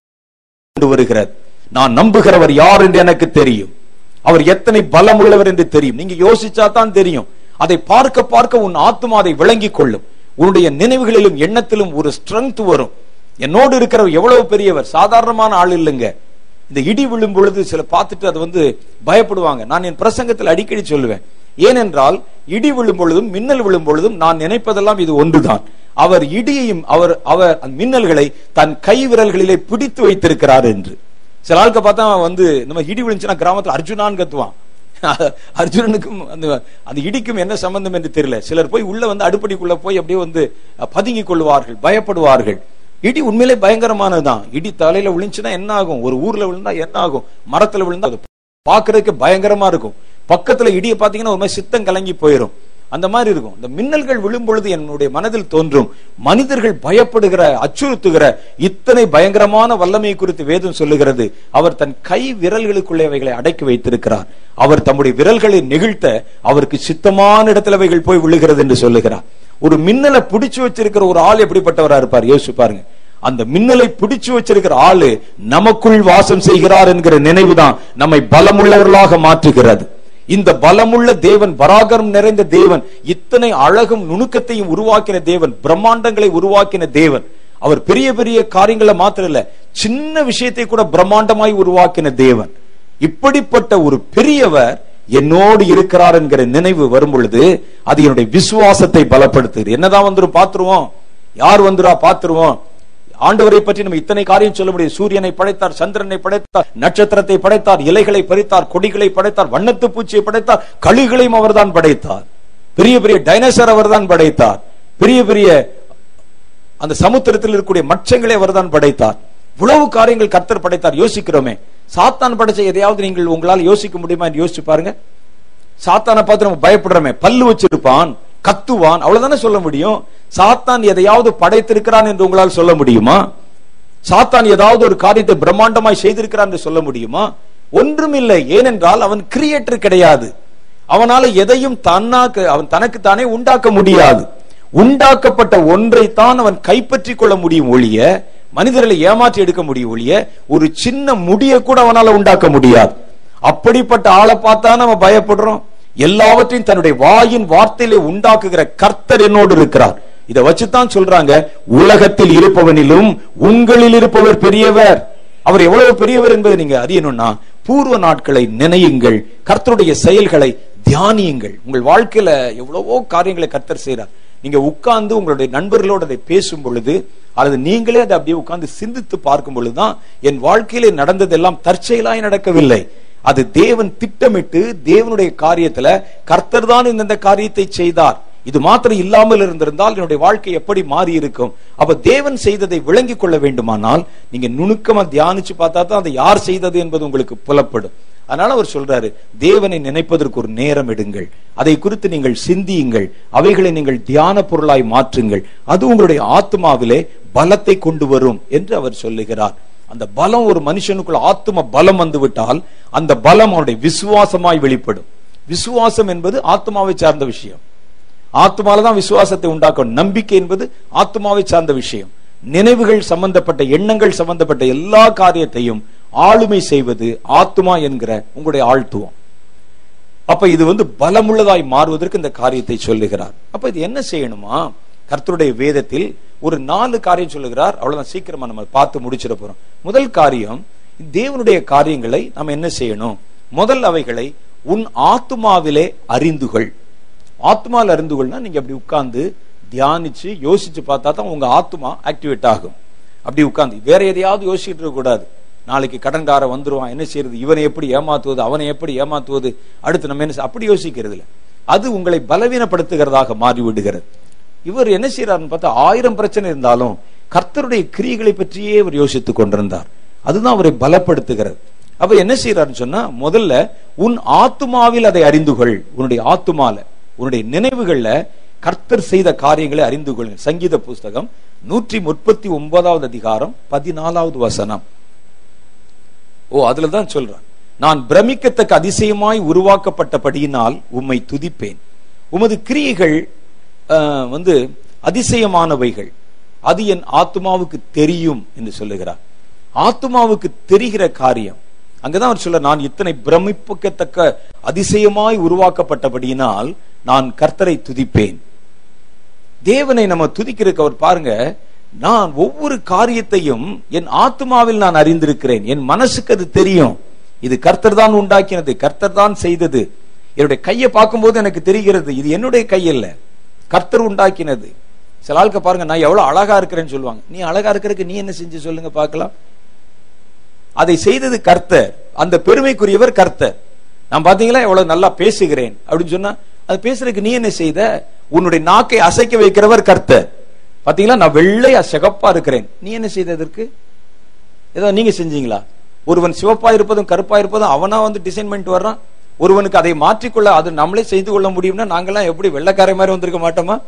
கொண்டு வருகிறது. நான் நம்புகிறவர் யார் என்று எனக்கு தெரியும். அவர் எத்தனை பலம் உள்ளவர் என்று தெரியும். நீங்க யோசிச்சா தான் தெரியும். அதை பார்க்க பார்க்க உன் ஆத்மா அதை விளங்கிக் கொள்ளும். உன்னுடைய நினைவுகளிலும் எண்ணத்திலும் ஒரு ஸ்ட்ரென்த் வரும். என்னோடு இருக்கிறவர் எவ்வளவு பெரியவர்? சாதாரணமான ஆள் இல்லைங்க. இந்த இடி விழும் பொழுது சில பார்த்துட்டு அது வந்து பயப்படுவாங்க. நான் என் பிரசங்கத்தில் அடிக்கடி சொல்லுவேன். ஏனென்றால் இடி விழும் பொழுதும் மின்னல் விழும் பொழுதும் நான் நினைப்பதெல்லாம் இது ஒன்றுதான். அவர் இடியையும் அவர் அவர் அந்த மின்னல்களை தன் கை விரல்களிலே பிடித்து வைத்திருக்கிறார் என்று. சில ஆளுக்க பார்த்தா வந்து இந்த மாதிரி இடி விழுந்துச்சுன்னா கிராமத்தில் அர்ஜுனான்னு கத்துவான். அர்ஜுனனுக்கும் அந்த அந்த இடிக்கும் என்ன சம்பந்தம் என்று தெரியல. சிலர் போய் உள்ள வந்து அடுப்படிக்குள்ள போய் அப்படியே வந்து பதுங்கி பதுங்கிக் கொள்வார்கள் பயப்படுவார்கள். இடி உண்மையிலே பயங்கரமானதுதான். இடி தலையில விழுந்துச்சுன்னா என்ன ஆகும் ஒரு ஊர்ல விழுந்தா என்ன ஆகும் மரத்துல விழுந்தா அது பாக்குறதுக்கு பயங்கரமா இருக்கும். பக்கத்துல இடியை பாத்தீங்கன்னா ஒரு மாதிரி சித்தம் கலங்கி போயிடும் அந்த மாதிரி இருக்கும். இந்த மின்னல்கள் விழும் பொழுது என்னுடைய மனதில் தோன்றும். மனிதர்கள் பயப்படுகிற அச்சுறுத்துகிற இத்தனை பயங்கரமான வல்லமை குறித்து வேதம் சொல்லுகிறது. அவர் தன் கை விரல்களுக்குள்ளே அவைகளை அடக்கி வைத்திருக்கிறார். அவர் தம்முடைய விரல்களை நெகிழ்த்த அவருக்கு சித்தமான இடத்துல அவைகள் போய் விழுகிறது என்று சொல்லுகிறார். ஒரு மின்னலை பிடிச்சு வச்சிருக்கிற ஒரு ஆள் எப்படிப்பட்டவரா இருப்பார்? யோசிச்சு பாருங்க. அந்த மின்னலை பிடிச்சு வச்சிருக்கிற ஆளு நமக்குள் வாசம் செய்கிறார் என்கிற நினைவுதான் நம்மை பலமுள்ளவர்களாக மாற்றுகிறது. இந்த பலமுள்ள தேவன் பராகரம் நிறைந்த தேவன் இத்தனை அழகும் நுணுக்கத்தையும் உருவாக்கின தேவன் பிரம்மாண்டங்களை உருவாக்கின தேவன். அவர் பெரிய பெரிய காரியங்களை மாத்திரம் இல்ல சின்ன விஷயத்தை கூட பிரம்மாண்டமாய் உருவாக்கின தேவன். இப்படிப்பட்ட ஒரு பெரியவர் என்னோடு இருக்கிறார் என்கிற நினைவு வரும் பொழுது அது என்னுடைய விசுவாசத்தை பலப்படுத்துது. என்னதான் வந்துடும் பாத்துருவோம் யார் வந்துடா பாத்துருவோம் ஆண்டவரை பற்றி நம்ம இத்தனை காரியம் சொல்ல முடியும். சூரியனை படைத்தார் சந்திரனை படைத்தார் நட்சத்திரத்தை படைத்தார் இலைகளை பறித்தார் கொடிகளை படைத்தார் வண்ணத்து பூச்சியை படைத்தார் கழுகுகளையும் அவர்தான் படைத்தார். பெரிய பெரிய டைனோசர் அவர்தான் படைத்தார். பெரிய பெரிய அந்த சமுத்திரத்தில் இருக்கக்கூடிய மச்சங்களை அவர்தான் படைத்தார். இவ்வளவு காரியங்கள் கர்த்தர் படைத்தார். யோசிக்கிறோமே. சாத்தான் படைச்ச எதையாவது நீங்கள் உங்களால் யோசிக்க முடியுமா என்று யோசிச்சு பாருங்க. சாத்தானை பார்த்து நம்ம பயப்படுறோமே. பல்லு வச்சிருப்பான். கத்துவான். அவ்வளவுதானே சொல்ல முடியும்? சாத்தான் எதையாவது படைத்திருக்கிறான் என்று உங்களால் சொல்ல முடியுமா? சாத்தான் ஏதாவது ஒரு காரியத்தை பிரம்மாண்டமாய் செய்திருக்கிறான் என்று சொல்ல முடியுமா? ஒன்றுமில்லை. ஏனென்றால் அவன் கிரியேட்டர் கிடையாது. அவனால எதையும் தன்னாக்க அவன் தனக்கு தானே உண்டாக்க முடியாது. உண்டாக்கப்பட்ட ஒன்றை தான் அவன் கைப்பற்றிக் கொள்ள முடியும் ஒழிய மனிதர்களை ஏமாற்றி எடுக்க முடியும் ஒழிய ஒரு சின்ன முடிய கூட அவனால உண்டாக்க முடியாது. அப்படிப்பட்ட ஆளை பார்த்தா நம்ம பயப்படுறோம். எல்லாவற்றையும் தன்னுடைய வாயின் வார்த்தையிலே உண்டாக்குகிற கர்த்தர் என்னோடு இருக்கிறார். இதை வச்சுதான் சொல்றாங்க உலகத்தில் இருப்பவனிலும் உங்களில் இருப்பவர் பெரியவர். அவர் எவ்வளவு பெரியவர் என்பதை நீங்க அறியணும்னா பூர்வ நாட்களை நினையுங்கள் கர்த்தருடைய செயல்களை தியானியுங்கள். உங்கள் வாழ்க்கையில எவ்வளவோ காரியங்களை கர்த்தர் செய்யறார் நீங்க உட்கார்ந்து உங்களுடைய நண்பர்களோடு அதை பேசும் பொழுது அல்லது நீங்களே அதை அப்படியே உட்கார்ந்து சிந்தித்து பார்க்கும் பொழுதுதான் என் வாழ்க்கையிலே நடந்ததெல்லாம் தற்செயலாய் நடக்கவில்லை. அது தேவன் திட்டமிட்டு தேவனுடைய காரியத்துல கர்த்தர் தான் இந்த காரியத்தை செய்தார். இது மாத்திரம் இல்லாமல் இருந்திருந்தால் என்னுடைய வாழ்க்கை எப்படி மாறி இருக்கும் அப்ப தேவன் செய்ததை விளங்கிக் கொள்ள வேண்டுமானால் நீங்க நுணுக்கமா தியானிச்சு பார்த்தா தான் அதை யார் செய்தது என்பது உங்களுக்கு புலப்படும். அதனால அவர் சொல்றாரு தேவனை நினைப்பதற்கு ஒரு நேரம் எடுங்கள். அதை குறித்து நீங்கள் சிந்தியுங்கள். அவைகளை நீங்கள் தியான பொருளாய் மாற்றுங்கள். அது உங்களுடைய ஆத்மாவிலே பலத்தை கொண்டு வரும் என்று அவர் சொல்லுகிறார். அந்த பலம் ஒரு மனுஷனுக்குள்ள ஆத்ம பலம் வந்து விட்டால் அந்த பலம் அவனுடைய விசுவாசமாய் வெளிப்படும். விசுவாசம் என்பது ஆத்மாவை சார்ந்த விஷயம். ஆத்மால தான் விசுவாசத்தை உண்டாக்கும். நம்பிக்கை என்பது ஆத்மாவை சார்ந்த விஷயம். நினைவுகள் சம்பந்தப்பட்ட எண்ணங்கள் சம்பந்தப்பட்ட எல்லா காரியத்தையும் ஆளுமை செய்வது ஆத்மா என்கிற உங்களுடைய ஆழ்த்துவம். அப்ப இது வந்து பலமுள்ளதாய் மாறுவதற்கு இந்த காரியத்தை சொல்லுகிறார். அப்ப இது என்ன செய்யணுமா? கர்த்தருடைய வேதத்தில் ஒரு நாலு காரியம் சொல்லுகிறார். அவ்வளவுதான் சீக்கிரமா நம்ம பார்த்து முடிச்சிட போறோம். முதல் காரியம் தேவனுடைய காரியங்களை நம்ம என்ன செய்யணும்? முதல் அவைகளை உன் ஆத்மாவிலே அறிந்துகள். ஆத்மாவில் அறிந்துகள்னா நீங்க அப்படி உட்கார்ந்து தியானிச்சு யோசிச்சு பார்த்தா தான் உங்க ஆத்மா ஆக்டிவேட் ஆகும். அப்படி உட்கார்ந்து வேற எதையாவது யோசிச்சுட்டு இருக்க கூடாது. நாளைக்கு கடன்கார வந்துருவான் என்ன செய்யறது? இவனை எப்படி ஏமாத்துவது? அவனை எப்படி ஏமாத்துவது? அடுத்து நம்ம என்ன அப்படி யோசிக்கிறது இல்லை அது உங்களை பலவீனப்படுத்துகிறதாக மாறிவிடுகிறது. இவர் என்ன செய்யறாருன்னு பார்த்தா ஆயிரம் பிரச்சனை இருந்தாலும் கர்த்தருடைய கிரியைகளை பற்றியே அவர் யோசித்துக் கொண்டிருந்தார். அதுதான் அவரை பலப்படுத்துகிறது. அப்ப என்ன செய்யறாருன்னு சொன்னா முதல்ல உன் ஆத்துமாவில் அதை அறிந்துகொள் உன்னுடைய ஆத்துமால உன்னுடைய நினைவுகள்ல கர்த்தர் செய்த காரியங்களை அறிந்து கொள்ளுங்க சங்கீத புஸ்தகம் நூற்றி முப்பத்தி ஒன்பதாவது அதிகாரம் பதினாலாவது வசனம். ஓ அதுலதான் சொல்றான். நான் பிரமிக்கத்தக்க அதிசயமாய் உருவாக்கப்பட்டபடியினால் உம்மை துதிப்பேன். உமது கிரியைகள் வந்து அதிசயமானவைகள். அது என் ஆத்மாவுக்கு தெரியும் என்று சொல்லுகிறார். ஆத்மாவுக்கு தெரிகிற காரியம். அங்கதான் அவர் சொல்ல நான் இத்தனை பிரமிப்புக்கத்தக்க அதிசயமாய் உருவாக்கப்பட்டபடியினால் நான் கர்த்தரை துதிப்பேன். தேவனை நம்ம துதிக்கிறதுக்கு அவர் பாருங்க நான் ஒவ்வொரு காரியத்தையும் என் ஆத்மாவில் நான் அறிந்திருக்கிறேன். என் மனசுக்கு அது தெரியும். இது கர்த்தர் தான் உண்டாக்கினது கர்த்தர் தான் செய்தது. என்னுடைய கையை பார்க்கும்போது எனக்கு தெரிகிறது இது என்னுடைய கையல்ல. கர்த்தர் உண்டாக்கினது. சில ஆளுக்கு பாருங்க நான் எவ்வளவு அழகா இருக்கிறேன்னு சொல்லுவாங்க. நீ அழகா இருக்கிறதுக்கு நீ என்ன செஞ்சு சொல்லுங்க பார்க்கலாம். அதை செய்தது கர்த்தர். அந்த பெருமைக்குரியவர் கர்த்தர். நான் பாத்தீங்களா எவ்வளவு நல்லா பேசுகிறேன் அப்படின்னு சொன்னா அது பேசுறதுக்கு நீ என்ன செய்த? உன்னுடைய நாக்கை அசைக்க வைக்கிறவர் கர்த்தர். பாத்தீங்களா நான் வெள்ளையா சிகப்பா இருக்கிறேன். நீ என்ன செய்ததற்கு ஏதோ நீங்க செஞ்சீங்களா? ஒருவன் சிவப்பா இருப்பதும் கருப்பா இருப்பதும் அவனா வந்து டிசைன் பண்ணிட்டு வர்றான்? ஒருவனுக்கு அதை மாற்றிக்கொள்ள அது நம்மளே செய்து கொள்ள முடியும்னா நாங்கெல்லாம் எப்படி வெள்ளக்காரை மாதிரி வந்திருக்க மாட்டோமா?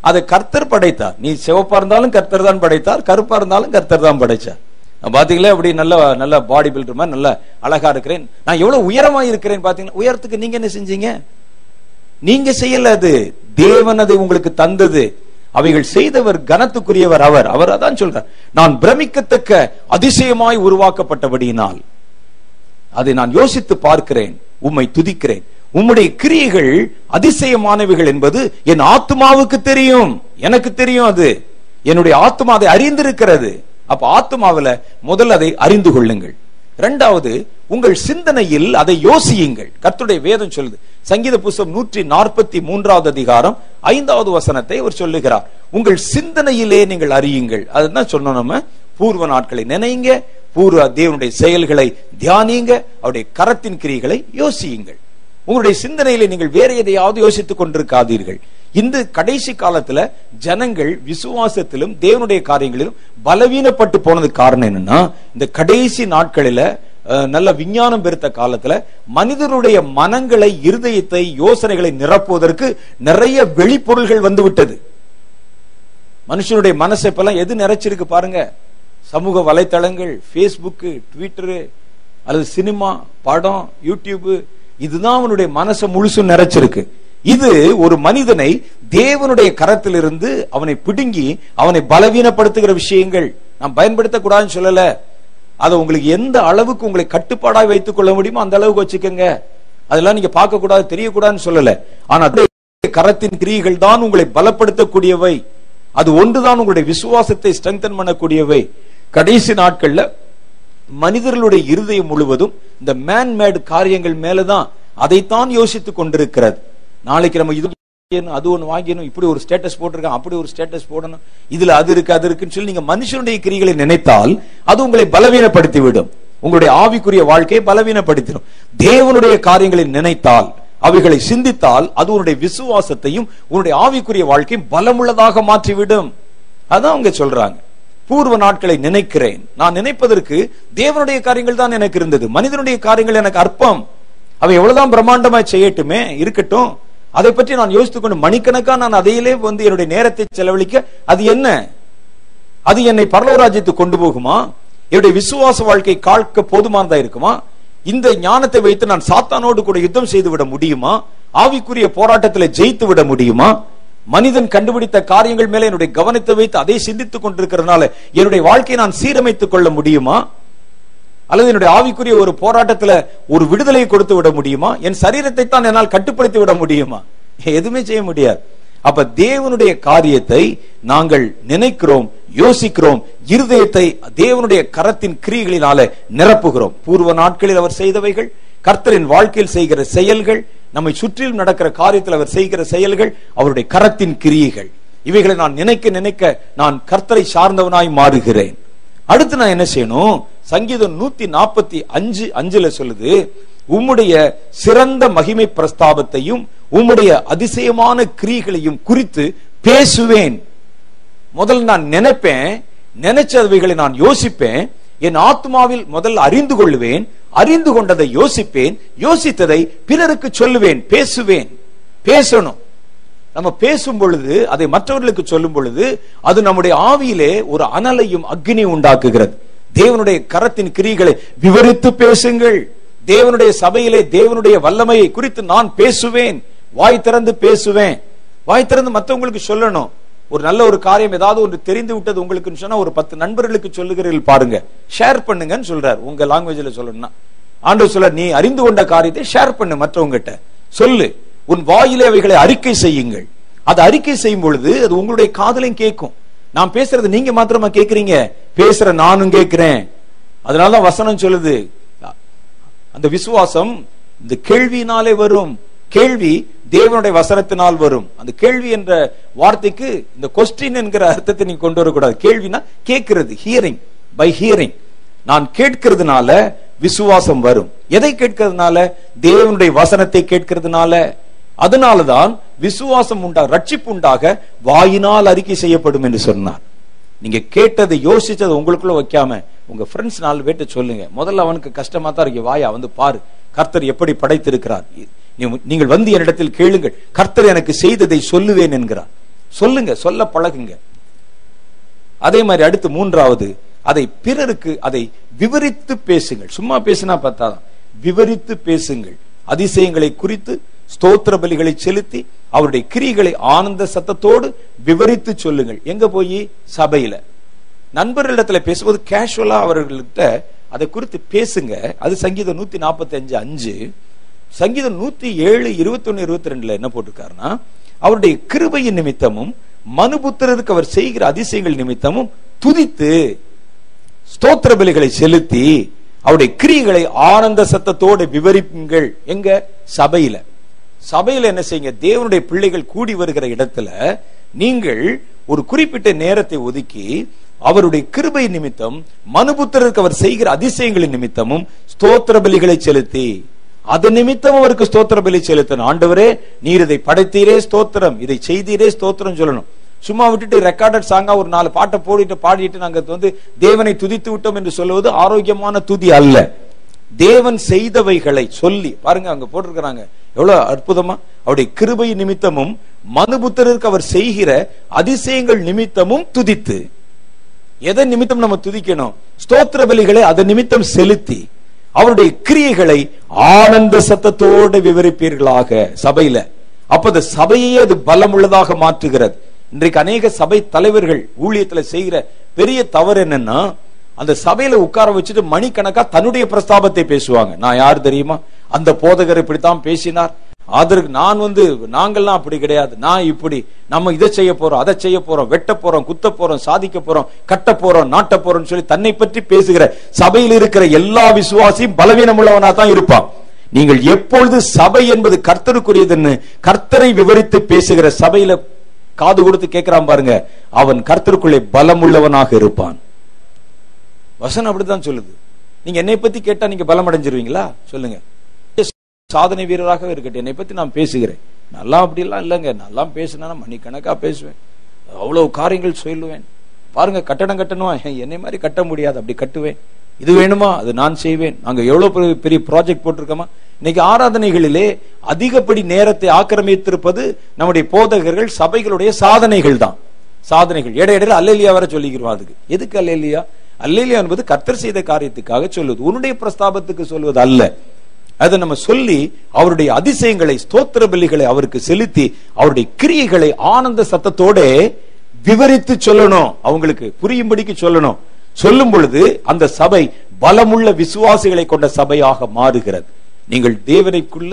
அதை கர்த்தர் படைத்தார். நீ சிவப்பா இருந்தாலும் கர்த்தர் தான் படைத்தார் கருப்பா இருந்தாலும் கர்த்தர் தான் படைச்சார். பாத்தீங்களா அப்படி நல்ல நல்ல பாடி பில்டர் மாதிரி நல்ல அழகா இருக்கிறேன். நான் எவ்வளவு உயரமா இருக்கிறேன் பாத்தீங்களா? உயரத்துக்கு நீங்க என்ன செஞ்சீங்க? நீங்க செய்யல அது. தேவன் அதை உங்களுக்கு தந்தது. அவைகள் செய்தவர் கனத்துக்குரியவர் அவர். அவர் அதான் சொல்றார். நான் பிரமிக்கத்தக்க அதிசயமாய் உருவாக்கப்பட்டபடியினால். அதை நான் யோசித்து பார்க்கிறேன். உம்மை துதிக்கிறேன். உம்முடைய கிரியைகள் அதிசயமானவைகள் என்பது என் ஆத்மாவுக்கு தெரியும். எனக்கு தெரியும் அது. என்னுடைய ஆத்மா அதை அறிந்திருக்கிறது. அப்ப ஆத்மாவில முதல் அதை அறிந்து கொள்ளுங்கள். இரண்டாவது உங்கள் சிந்தனையில் அதை யோசியுங்கள். கர்த்துடைய வேதம் சொல்லுது. சங்கீத புஸ்தம் நூற்றி நாற்பத்தி மூன்றாவது அதிகாரம் ஐந்தாவது வசனத்தை அவர் சொல்லுகிறார். உங்கள் சிந்தனையிலே நீங்கள் அறியுங்கள். அதுதான் சொன்னோம் நம்ம. பூர்வ நாட்களை நினைங்க. பூர்வ தேவனுடைய செயல்களை தியானியுங்க அவருடைய கரத்தின் கிரிகளை யோசியுங்கள். உங்களுடைய சிந்தனையில நீங்கள் வேற எதையாவது யோசித்துக் கொண்டிருக்காதீர்கள். இந்த கடைசி காலத்துல ஜனங்கள் விசுவாசத்திலும் தேவனுடைய காரியங்களிலும் பலவீனப்பட்டு போனது காரணம் என்னன்னா இந்த கடைசி நாட்களில நல்ல விஞ்ஞானம் பெருத்த காலத்துல மனிதருடைய மனங்களை இருதயத்தை யோசனைகளை நிரப்புவதற்கு நிறைய வெளிப்பொருள்கள் வந்து விட்டது மனுஷனுடைய மனசை இப்பெல்லாம் எது நிறைச்சிருக்கு பாருங்க. சமூக வலைத்தளங்கள் ஃபேஸ்புக்கு ட்விட்டரு அல்லது சினிமா படம் யூடியூப் இதுதான் அவனுடைய மனசை முழுசும் நிறைச்சிருக்கு. இது ஒரு மனிதனை தேவனுடைய கரத்திலிருந்து அவனை பிடுங்கி அவனை பலவீனப்படுத்துகிற விஷயங்கள். நாம் பயன்படுத்தக்கூடாதுன்னு சொல்லல. அதை உங்களுக்கு எந்த அளவுக்கு உங்களை கட்டுப்பாடாக வைத்துக் கொள்ள முடியுமோ அந்த அளவுக்கு வச்சுக்கோங்க. அதெல்லாம் நீங்க பார்க்க கூடாது தெரியக்கூடாதுன்னு சொல்லல. ஆனா கரத்தின் கிரியைகள் தான் உங்களை பலப்படுத்தக்கூடியவை. அது ஒன்றுதான் உங்களுடைய விசுவாசத்தை ஸ்ட்ரெங்தன் பண்ணக்கூடியவை. கடைசி நாட்கள்ல மனிதர்களுடைய இருதயம் முழுவதும் இந்த மேன்மேடு காரியங்கள் மேலதான் அதைத்தான் யோசித்துக் கொண்டிருக்கிறது. நாளைக்கு நம்ம இது அது ஒண்ணு வாங்கிடணும் இப்படி ஒரு ஸ்டேட்டஸ் போட்டிருக்கான் அப்படி ஒரு ஸ்டேட்டஸ் போடணும் இதுல அது இருக்கு அது இருக்குன்னு சொல்லி நீங்க மனுஷனுடைய கிரிகளை நினைத்தால் அது உங்களை பலவீனப்படுத்தி விடும் உங்களுடைய ஆவிக்குரிய வாழ்க்கையை பலவீனப்படுத்திடும். தேவனுடைய காரியங்களை நினைத்தால் அவைகளை சிந்தித்தால் அது உன்னுடைய விசுவாசத்தையும் உன்னுடைய ஆவிக்குரிய வாழ்க்கையும் பலமுள்ளதாக மாற்றிவிடும். அதான் அவங்க சொல்றாங்க. பூர்வ நாட்களை நினைக்கிறேன். நான் நினைப்பதற்கு தேவனுடைய காரியங்கள் தான் எனக்கு இருந்தது. மனிதனுடைய காரியங்கள் எனக்கு அற்பம். அவை எவ்வளவுதான் பிரம்மாண்டமா செய்யட்டுமே இருக்கட்டும். அதை பற்றி நான் யோசித்துக் கொண்டு மணிக்கணக்கா நான் அதையிலே வந்து என்னுடைய நேரத்தை செலவழிக்க அது என்ன? அது என்னை பரலோராஜ்யத்துக்கு கொண்டு போகுமா? என்னுடைய விசுவாச வாழ்க்கை காக்க போதுமானதா இருக்குமா? இந்த ஞானத்தை வைத்து நான் சாத்தானோடு கூட யுத்தம் செய்து விட முடியுமா? ஆவிக்குரிய போராட்டத்தில் ஜெயித்து விட முடியுமா? மனிதன் கண்டுபிடித்த காரியங்கள் மேல என்னுடைய கவனத்தை வைத்து அதை சிந்தித்துக் கொண்டிருக்கிறதுனால என்னுடைய வாழ்க்கையை நான் சீரமைத்துக் கொள்ள முடியுமா? அல்லது என்னுடைய ஆவிக்குரிய ஒரு போராட்டத்துல ஒரு விடுதலையை கொடுத்து விட முடியுமா? என் சரீரத்தை தான் என்னால் கட்டுப்படுத்தி விட முடியுமா? எதுவுமே செய்ய முடியாது. அப்ப தேவனுடைய காரியத்தை நாங்கள் நினைக்கிறோம் யோசிக்கிறோம் இருதயத்தை தேவனுடைய கரத்தின் கிரிகளினால நிரப்புகிறோம். பூர்வ நாட்களில் அவர் செய்தவைகள் கர்த்தரின் வாழ்க்கையில் செய்கிற செயல்கள் நம்மை சுற்றிலும் நடக்கிற காரியத்தில் அவர் செய்கிற செயல்கள் அவருடைய கரத்தின் கிரியைகள். இவைகளை நான் நினைக்க நினைக்க நான் கர்த்தரை சார்ந்தவனாய் மாறுகிறேன். அடுத்து நான் என்ன செய்யணும்? சங்கீதம் நூத்தி நாற்பத்தி அஞ்சு அஞ்சுல சொல்லுது உம்முடைய சிறந்த மகிமை பிரஸ்தாபத்தையும் உம்முடைய அதிசயமான கிரியைகளையும் குறித்து பேசுவேன். முதல்ல நான் நினைப்பேன் நினைச்சவைகளை நான் யோசிப்பேன் என் ஆத்மாவில் முதல்ல அறிந்து கொள்ளுவேன் அறிந்து கொண்டதை யோசிப்பேன் யோசித்ததை பிறருக்கு சொல்லுவேன் பேசுவேன். பேசணும். நம்ம பேசும் பொழுது அதை மற்றவர்களுக்கு சொல்லும் பொழுது அது நம்முடைய ஆவியிலே ஒரு அனலையும் அக்னி உண்டாக்குகிறது. தேவனுடைய கரத்தின் கிரிகளை விவரித்து பேசுங்கள். தேவனுடைய சபையிலே தேவனுடைய வல்லமையை குறித்து நான் பேசுவேன். வாய் திறந்து பேசுவேன். வாய் திறந்து மற்றவங்களுக்கு சொல்லணும். ஒரு நல்ல ஒரு காரியம் ஏதாவது ஒன்று தெரிந்து விட்டது உங்களுக்கு சொன்னா ஒரு பத்து நண்பர்களுக்கு சொல்லுகிறீர்கள் பாருங்க. ஷேர் பண்ணுங்கன்னு சொல்றாரு. உங்க லாங்குவேஜ்ல சொல்லணும்னா. ஆண்டு சொல்ல நீ அறிந்து கொண்ட காரியத்தை ஷேர் பண்ணு மற்றவங்கிட்ட சொல்லு. உன் வாயிலே அவைகளை அறிக்கை செய்யுங்கள். அது அறிக்கை செய்யும் பொழுது அது உங்களுடைய காதலையும் கேட்கும். நான் பேசுறது நீங்க மாத்திரமா கேட்கறீங்க? பேசுற நானும் கேட்கிறேன். அதனாலதான் வசனம் சொல்லுது. அந்த விசுவாசம் இந்த கேள்வினாலே வரும். கேள்வி தேவனுடைய வசனத்தினால் வரும். அந்த கேள்வி என்ற வார்த்தைக்கு இந்த கொஸ்டின் என்கிற அர்த்தத்தை நீங்க கொண்டு வரக்கூடாது. கேள்வினா கேட்கிறது ஹியரிங் பை ஹியரிங் நான் கேட்கிறதுனால விசுவாசம் வரும். எதை கேட்கிறதுனால? தேவனுடைய வசனத்தை கேட்கிறதுனால. அதனாலதான் விசுவாசம் உண்டாக ரட்சிப்பு உண்டாக வாயினால் அறிக்கை செய்யப்படும் என்று சொன்னார். நீங்க கேட்டதை யோசிச்சதை உங்களுக்குள்ள வைக்காம உங்க ஃப்ரெண்ட்ஸ் நாலு பேர்ட்ட சொல்லுங்க. முதல்ல அவனுக்கு கஷ்டமா தான் இருக்கு. வாயா வந்து பாரு. கர்த்தர் எப்படி படைத்திருக்கிறார். நீங்கள் வந்து என்னிடத்தில் கேளுங்கள். கர்த்தர் எனக்கு செய்ததை சொல்லுவேன் என்கிறார். சொல்லுங்க சொல்ல பழகுங்க. அதே மாதிரி அடுத்து மூன்றாவது அதை பிறருக்கு அதை விவரித்து பேசுங்கள். சும்மா பேசினா பார்த்தாதான் விவரித்து பேசுங்கள். அதிசயங்களை குறித்து ஸ்தோத்திர பலிகளை செலுத்தி அவருடைய கிரிகளை ஆனந்த சத்தத்தோடு விவரித்து சொல்லுங்கள். எங்க போய்? சபையில. நண்பர்களிடத்துல பேசும்போது கேஷுவலா அவர்கள்ட்ட அதை குறித்து பேசுங்க. அது சங்கீதம் நூத்தி நாற்பத்தி அஞ்சு அஞ்சு. சங்கீதம் நூத்தி ஏழு இருபத்தி ஒன்னு இருபத்தி ரெண்டுல என்ன போட்டிருக்காருன்னா அவருடைய கிருபையின் நிமித்தமும் மனுபுத்திரருக்கு அவர் செய்கிற அதிசயங்கள் நிமித்தமும் துதித்து ஸ்தோத்திர பலிகளை செலுத்தி அவருடைய கிரியைகளை ஆனந்த சத்தத்தோடு விவரிப்புங்கள். எங்க? சபையில. சபையில என்ன செய்யுங்க? தேவனுடைய பிள்ளைகள் கூடி வருகிற இடத்துல நீங்கள் ஒரு குறிப்பிட்ட நேரத்தை ஒதுக்கி அவருடைய கிருபை நிமித்தம் மனுபுத்திரருக்கு அவர் செய்கிற அதிசயங்களின் நிமித்தமும் ஸ்தோத்திர பலிகளை செலுத்தி. அது நிமித்தம் அவருக்கு ஸ்தோத்திர பலி செலுத்தணும். ஆண்டவரே நீர் இதை படைத்தீரே ஸ்தோத்திரம். இதை செய்தீரே ஸ்தோத்திரம் சொல்லணும். சும்மா விட்டுட்டு ரெக்கார்டட் சாங்கா ஒரு நாலு பாட்டை போடிட்டு பாடிட்டு நாங்க வந்து தேவனை துதித்து விட்டோம் என்று சொல்லுவது ஆரோக்கியமான துதி அல்ல. தேவன் செய்தவைகளை சொல்லி பாருங்க அங்க போட்டிருக்கிறாங்க. எவ்வளவு அற்புதமா? அவருடைய கிருபை நிமித்தமும் மனுபுத்தருக்கு அவர் செய்கிற அதிசயங்கள் நிமித்தமும் துதித்து. எதை நிமித்தம் நம்ம துதிக்கணும்? ஸ்தோத்திர பலிகளை அதன் நிமித்தம் செலுத்தி. அவருடைய கிரியைகளை ஆனந்த சத்தத்தோடு விவரிப்பீர்களாக சபையில. அப்ப அந்த சபையே அது பலமுள்ளதாக மாற்றுகிறது. இன்றைக்கு அநேக சபை தலைவர்கள் ஊழியத்துல செய்கிற பெரிய தவறு என்னன்னா அந்த சபையில உட்கார வச்சுட்டு மணிக்கணக்கா தன்னுடைய பிரஸ்தாபத்தை பேசுவாங்க. நான் யார் தெரியுமா? அந்த போதகர் இப்படித்தான் பேசினார். அதற்கு நான் வந்து நாங்கள்லாம் அப்படி கிடையாது. நான் இப்படி நம்ம இதை செய்ய போறோம் அதை செய்ய போறோம் வெட்ட போறோம் குத்த போறோம் சாதிக்க போறோம் கட்ட போறோம் நாட்ட போறோம்னு சொல்லி தன்னை பற்றி பேசுகிற சபையில் இருக்கிற எல்லா விசுவாசியும் பலவீனம் உள்ளவனா தான் இருப்பான். நீங்கள் எப்பொழுது சபை என்பது கர்த்தருக்குரியதுன்னு கர்த்தரை விவரித்து பேசுகிற சபையில காது கொடுத்து கேட்கிறான் பாருங்க அவன் கர்த்தருக்குள்ளே பலம் உள்ளவனாக இருப்பான். வசனம் அப்படித்தான் சொல்லுது. நீங்க என்னை பத்தி கேட்டா நீங்க பலம் அடைஞ்சிருவீங்களா சொல்லுங்க. சாதனை வீரராக இருக்கட்டும். என்னை பத்தி நான் பேசுகிறேன். நல்லா அப்படிலாம் இல்லைங்க. நல்லா பேசினா மணிக்கணக்கா பேசுவேன். அவ்வளவு காரியங்கள் சொல்லுவேன். பாருங்க கட்டணம்? கட்டணும் என்னை மாதிரி கட்ட முடியாது. அப்படி கட்டுவேன். இது வேணுமா? அது நான் செய்வேன். நாங்க எவ்வளவு பெரிய- பெரிய ப்ராஜெக்ட் போட்டிருக்கோமா? இன்னைக்கு ஆராதனைகளிலே அதிகப்படி நேரத்தை ஆக்கிரமித்திருப்பது நம்முடைய போதகர்கள் சபைகளுடைய சாதனைகள் தான். சாதனைகள். இடையிடையில அல்லேலியா வர சொல்லிக்கிறோம் அதுக்கு. எதுக்கு அல்லேலியா? அல்லேலியா என்பது கர்த்தர் செய்த காரியத்துக்காக சொல்லுவது உன்னுடைய பிரஸ்தாபத்துக்கு சொல்வது அல்ல. அதை நம்ம சொல்லி அவருடைய அதிசயங்களை ஸ்தோத்திர பலிகளை அவருக்கு செலுத்தி அவருடைய கிரியைகளை ஆனந்த சத்தத்தோட விவரித்து சொல்லணும். அவங்களுக்கு புரியும்படிக்கு சொல்லணும். சொல்லும் பொழுது அந்த சபை பலமுள்ள விசுவாசிகளை கொண்ட சபையாக மாறுகிறது. நீங்கள் தேவனைக்குள்ள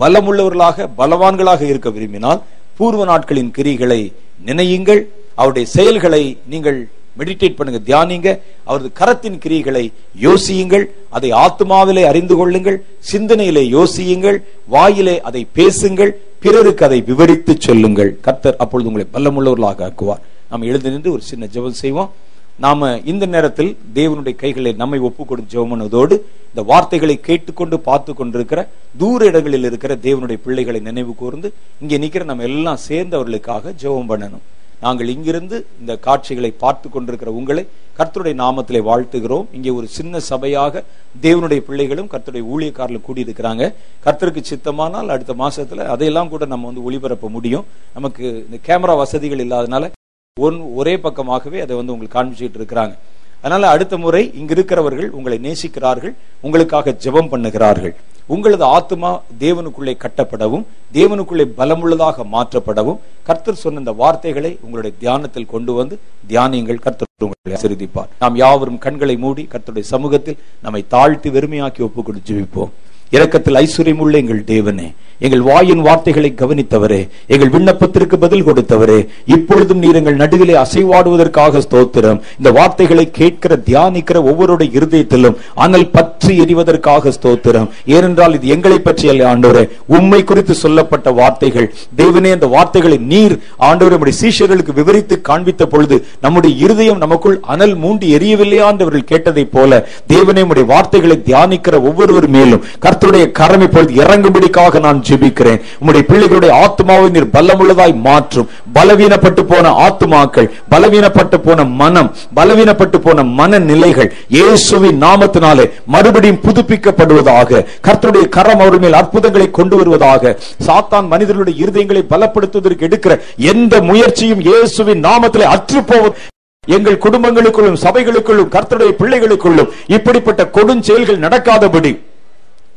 பலமுள்ளவர்களாக பலவான்களாக இருக்க விரும்பினால் பூர்வ நாட்களின் கிரிகளை நினையுங்கள். அவருடைய செயல்களை நீங்கள் மெடிடேட் பண்ணுங்க தியானிங்க. அவரது கரத்தின் கிரியைகளை யோசியுங்கள். அதை ஆத்மாவிலே அறிந்து கொள்ளுங்கள். சிந்தனையிலே யோசியுங்கள். வாயிலே அதை பேசுங்கள். பிறருக்கு அதை விவரித்து சொல்லுங்கள். கர்த்தர் அப்பொழுது உங்களை பலமுள்ளவர்களாக ஆக்குவார். நாம் எழுந்து நின்று ஒரு சின்ன ஜெபம் செய்வோம். நாம இந்த நேரத்தில் தேவனுடைய கைகளை நம்மை ஒப்பு கொடுத்து ஜெபம் இந்த வார்த்தைகளை கேட்டுக்கொண்டு பார்த்து கொண்டிருக்கிற தூர இடங்களில் இருக்கிற தேவனுடைய பிள்ளைகளை நினைவு கூர்ந்து இங்கே நிக்கிற நம்ம எல்லாம் சேர்ந்து அவர்களுக்காக ஜெபம் பண்ணணும். நாங்கள் இங்கிருந்து இந்த காட்சிகளை பார்த்து கொண்டிருக்கிற உங்களை கர்த்தருடைய நாமத்திலே வாழ்த்துகிறோம். இங்கே ஒரு சின்ன சபையாக தேவனுடைய பிள்ளைகளும் கர்த்தருடைய ஊழியக்காரர்களும் கூடியிருக்கிறாங்க. கர்த்தருக்கு சித்தமானால் அடுத்த மாசத்துல அதையெல்லாம் கூட நம்ம வந்து ஒளிபரப்ப முடியும். நமக்கு இந்த கேமரா வசதிகள் இல்லாதனால ஒன் ஒரே பக்கமாகவே அதை வந்து உங்களுக்கு காண்பிச்சுட்டு இருக்கிறாங்க. அதனால அடுத்த முறை இங்க இருக்கிறவர்கள் உங்களை நேசிக்கிறார்கள் உங்களுக்காக ஜெபம் பண்ணுகிறார்கள். உங்களது ஆத்மா தேவனுக்குள்ளே கட்டப்படவும் தேவனுக்குள்ளே பலமுள்ளதாக மாற்றப்படவும் கர்த்தர் சொன்ன இந்த வார்த்தைகளை உங்களுடைய தியானத்தில் கொண்டு வந்து தியானியங்கள் கர்த்தர் உங்களை ஆசீர்வதிப்பார். நாம் யாவரும் கண்களை மூடி கர்த்தருடைய சமூகத்தில் நம்மை தாழ்த்தி வெறுமையாக்கி ஒப்புக் கொடுத்து இரக்கத்தில் ஐஸ்வர்யம் ஐஸ்வர்யமுள்ள எங்கள் தேவனே எங்கள் வாயின் வார்த்தைகளை கவனித்தவரே எங்கள் விண்ணப்பத்திற்கு பதில் கொடுத்தவரே இப்பொழுதும் நீர் எங்கள் நடுவிலே அசைவாடுவதற்காக ஸ்தோத்திரம். இந்த வார்த்தைகளை கேட்கிற தியானிக்கிற ஒவ்வொருடைய இருதயத்திலும் அனல் பற்றி எறிவதற்காக ஸ்தோத்திரம். ஏனென்றால் இது எங்களை பற்றி அல்ல ஆண்டவரே. உண்மை குறித்து சொல்லப்பட்ட வார்த்தைகள் தேவனே அந்த வார்த்தைகளை நீர் ஆண்டவரே நம்முடைய சீஷர்களுக்கு விவரித்து காண்பித்த பொழுது நம்முடைய இருதயம் நமக்குள் அனல் மூண்டி எரியவில்லையா என்றவர்கள் கேட்டதைப் போல தேவனே நம்முடைய வார்த்தைகளை தியானிக்கிற ஒவ்வொருவர் மேலும் கர்த்தருடைய கரம் இப்பொழுது இறங்கும்படிக்காக நான் ஜெபிக்கிறேன். உங்களுடைய பிள்ளைகளுடைய ஆத்மாவை நீர் பலமுள்ளதாய் மாற்றும். பலவீனப்பட்டு போன ஆத்மாக்கள் பலவீனப்பட்டு போன மனம் பலவீனப்பட்டு போன மனநிலைகள் இயேசுவின் நாமத்தினாலே மறுபடியும் புதுப்பிக்கப்படுவதாக கர்த்தருடைய கரம் அவர் மேல் அற்புதங்களை கொண்டு வருவதாக சாத்தான் மனிதர்களுடைய இருதயங்களை பலப்படுத்துவதற்கு எடுக்கிற எந்த முயற்சியும் இயேசுவின் நாமத்திலே அற்றுப்போவது எங்கள் குடும்பங்களுக்குள்ளும் சபைகளுக்குள்ளும் கர்த்தருடைய பிள்ளைகளுக்குள்ளும் இப்படிப்பட்ட கொடுஞ்செயல்கள் நடக்காதபடி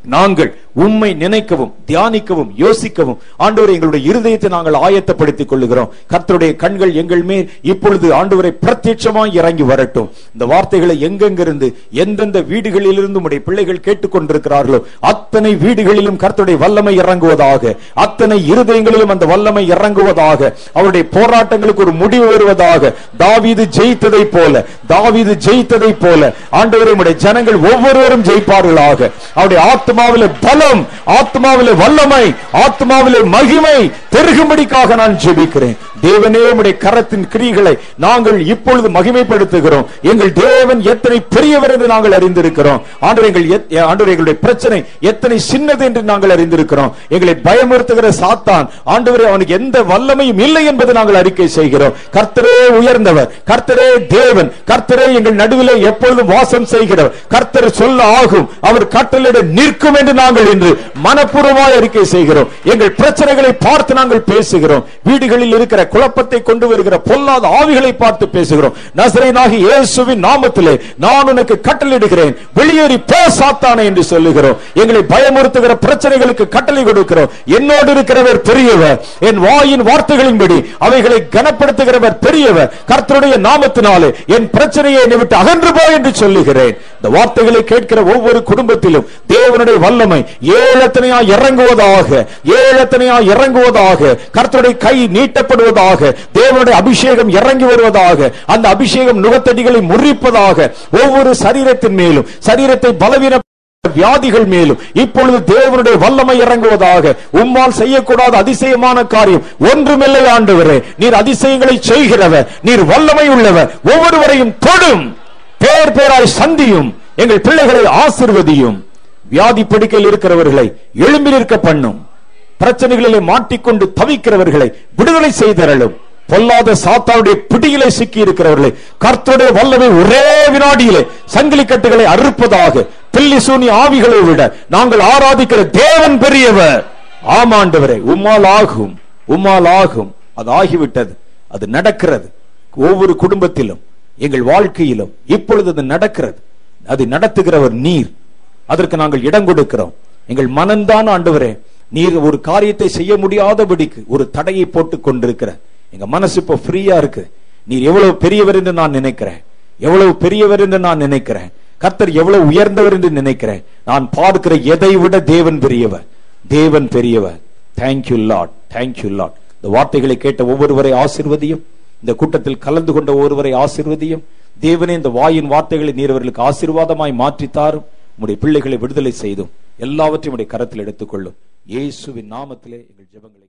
நாங்கள் உம்மை நினைக்கவும் தியானிக்கவும் யோசிக்கவும். ஆண்டவரை எங்களுடைய இருதயத்தை நாங்கள் ஆயத்தப்படுத்திக் கொள்ளுகிறோம். கர்த்தருடைய கண்கள் எங்கள் மேல் இப்பொழுது ஆண்டவரை பிரத்யட்சமாய் இறங்கி வரட்டும். இந்த வார்த்தைகளை எங்கெங்கிருந்து எந்தெந்த வீடுகளிலிருந்து உடைய பிள்ளைகள் கேட்டுக்கொண்டிருக்கிறார்களோ அத்தனை வீடுகளிலும் கர்த்தருடைய வல்லமை இறங்குவதாக அத்தனை இருதயங்களிலும் அந்த வல்லமை இறங்குவதாக அவருடைய போராட்டங்களுக்கு ஒரு முடிவு வருவதாக தாவீது ஜெயித்ததை போல தாவீது ஜெயித்ததை போல ஆண்டவரை உடைய ஜனங்கள் ஒவ்வொருவரும் ஜெயிப்பார்களாக. அவருடைய ஆத்மாவில பலம் ஆத்மாவில வல்லமை ஆத்மாவில மகிமை பெருகும்படிக்காக நான் ஜெபிக்கிறேன். தேவனே உடைய கரத்தின் கிரிகளை நாங்கள் இப்பொழுது மகிமைப்படுத்துகிறோம். எங்கள் தேவன் எத்தனை பெரியவர் என்று நாங்கள் அறிந்திருக்கிறோம். ஆண்டவர் எங்கள் ஆண்டவர் எங்களுடைய பிரச்சனை எத்தனை சின்னது என்று நாங்கள் அறிந்திருக்கிறோம். எங்களை பயமுறுத்துகிற சாத்தான் ஆண்டவரே அவனுக்கு எந்த வல்லமையும் இல்லை என்பதை நாங்கள் அறிக்கை செய்கிறோம். கர்த்தரே உயர்ந்தவர் கர்த்தரே தேவன் கர்த்தரே எங்கள் நடுவிலே எப்பொழுதும் வாசம் செய்கிறவர். கர்த்தர் சொல்ல ஆகும் அவர் கட்டளையிட நிற்கும் என்று நாங்கள் என்று மனப்பூர்வமாய் அறிக்கை செய்கிறோம். எங்கள் பிரச்சனைகளை பார்த்து நாங்கள் பேசுகிறோம். வீடுகளில் இருக்கிற குழப்பத்தை கொண்டு வருகிற பொல்லாத ஆவிகளை பார்த்து பேசுகிறோம். நசரேனாகி இயேசுவின் நாமத்திலே நான் உனக்கு கட்டளிடுகிறேன் வெளியேறி போ சாத்தானே என்று சொல்லுகிறோம். எங்களை பயமுறுத்துகிற பிரச்சனைகளுக்கு கட்டளை கொடுக்கிறோம். என்னோடு இருக்கிறவர் பெரியவர். என் வாயின் வார்த்தைகளின்படி அவைகளை கனப்படுத்துகிறவர் பெரியவர். கர்த்தருடைய நாமத்தினாலே என் பிரச்சனையை என்னை விட்டு அகன்று போ என்று சொல்லுகிறேன். இந்த வார்த்தைகளை கேட்கிற ஒவ்வொரு குடும்பத்திலும் தேவனுடைய வல்லமை ஏலத்தனையா இறங்குவதாக ஏலத்தனையா இறங்குவதாக கர்த்தருடைய கை நீட்டப்படுவதாக தேவனுடைய அபிஷேகம் இறங்கி வருவதாக அந்த அபிஷேகம் நுகத்தடிகளை முறிப்பதாக ஒவ்வொரு சரீரத்தின் மேலும் சரீரத்தை பலவீன வியாதிகள் மேலும் இப்பொழுது தேவனுடைய வல்லமை இறங்குவதாக உம்மால் செய்யக்கூடாத அதிசயமான காரியம் ஒன்றுமில்லை ஆண்டவரே நீர் அதிசயங்களை செய்கிறவர் நீர் வல்லமை உள்ளவர் ஒவ்வொருவரையும் தொடும் பேர் பேராய் சந்தியும் எங்கள் பிள்ளைகளை ஆசிர்வதியும். வியாதி படுக்கையில் இருக்கிறவர்களை எழும்பி இருக்க பண்ணும். பிரச்சனைகளிலே மாட்டிக்கொண்டு தவிக்கிறவர்களை விடுதலை செய்தரலும். பொல்லாத சாத்தாவுடைய பிடியிலே சிக்கி இருக்கிறவர்களை கர்த்தருடைய வல்லமை ஒரே வினாடியிலே சங்கிலி கட்டுகளை அறுப்பதாக பில்லி சூனி ஆவிகளை விட நாங்கள் ஆராதிக்கிற தேவன் பெரியவர். ஆமாண்டவரே உம்மால் ஆகும் உம்மால் ஆகும். அது ஆகிவிட்டது அது நடக்கிறது. ஒவ்வொரு குடும்பத்திலும் எங்கள் வாழ்க்கையிலும் இப்பொழுது அது நடக்கிறது. அது நடத்துகிறவர் நீர். அதற்கு நாங்கள் இடம் கொடுக்கிறோம். எங்கள் மனம்தான் ஆண்டவரே நீர் ஒரு காரியத்தை செய்ய முடியாதபடிக்கு ஒரு தடையை போட்டு கொண்டிருக்கிற. எங்க மனசு இப்போ ஃப்ரீயா இருக்கு. நீர் எவ்வளவு பெரியவர் என்று நான் நினைக்கிறேன். எவ்வளவு பெரியவர் என்று நான் நினைக்கிறேன். கர்த்தர் எவ்வளவு உயர்ந்தவர் என்று நினைக்கிறேன். நான் பார்க்கிற எதை விட தேவன் பெரியவர். தேவன் பெரியவர். தேங்க்யூ லாட் தேங்க்யூ லாட் இந்த வார்த்தைகளை கேட்ட ஒவ்வொருவரை ஆசிர்வதியும். இந்த கூட்டத்தில் கலந்து கொண்ட ஒருவரை ஆசிர்வதியும். தேவனே இந்த வாயின் வார்த்தைகளை நீர் அவர்களுக்கு ஆசீர்வாதமாய் மாற்றித்தாரும். உடைய பிள்ளைகளை விடுதலை செய்தும் எல்லாவற்றையும் உடைய கரத்தில் எடுத்துக்கொள்ளும். இயேசுவின் நாமத்திலே எங்கள் ஜெபங்களை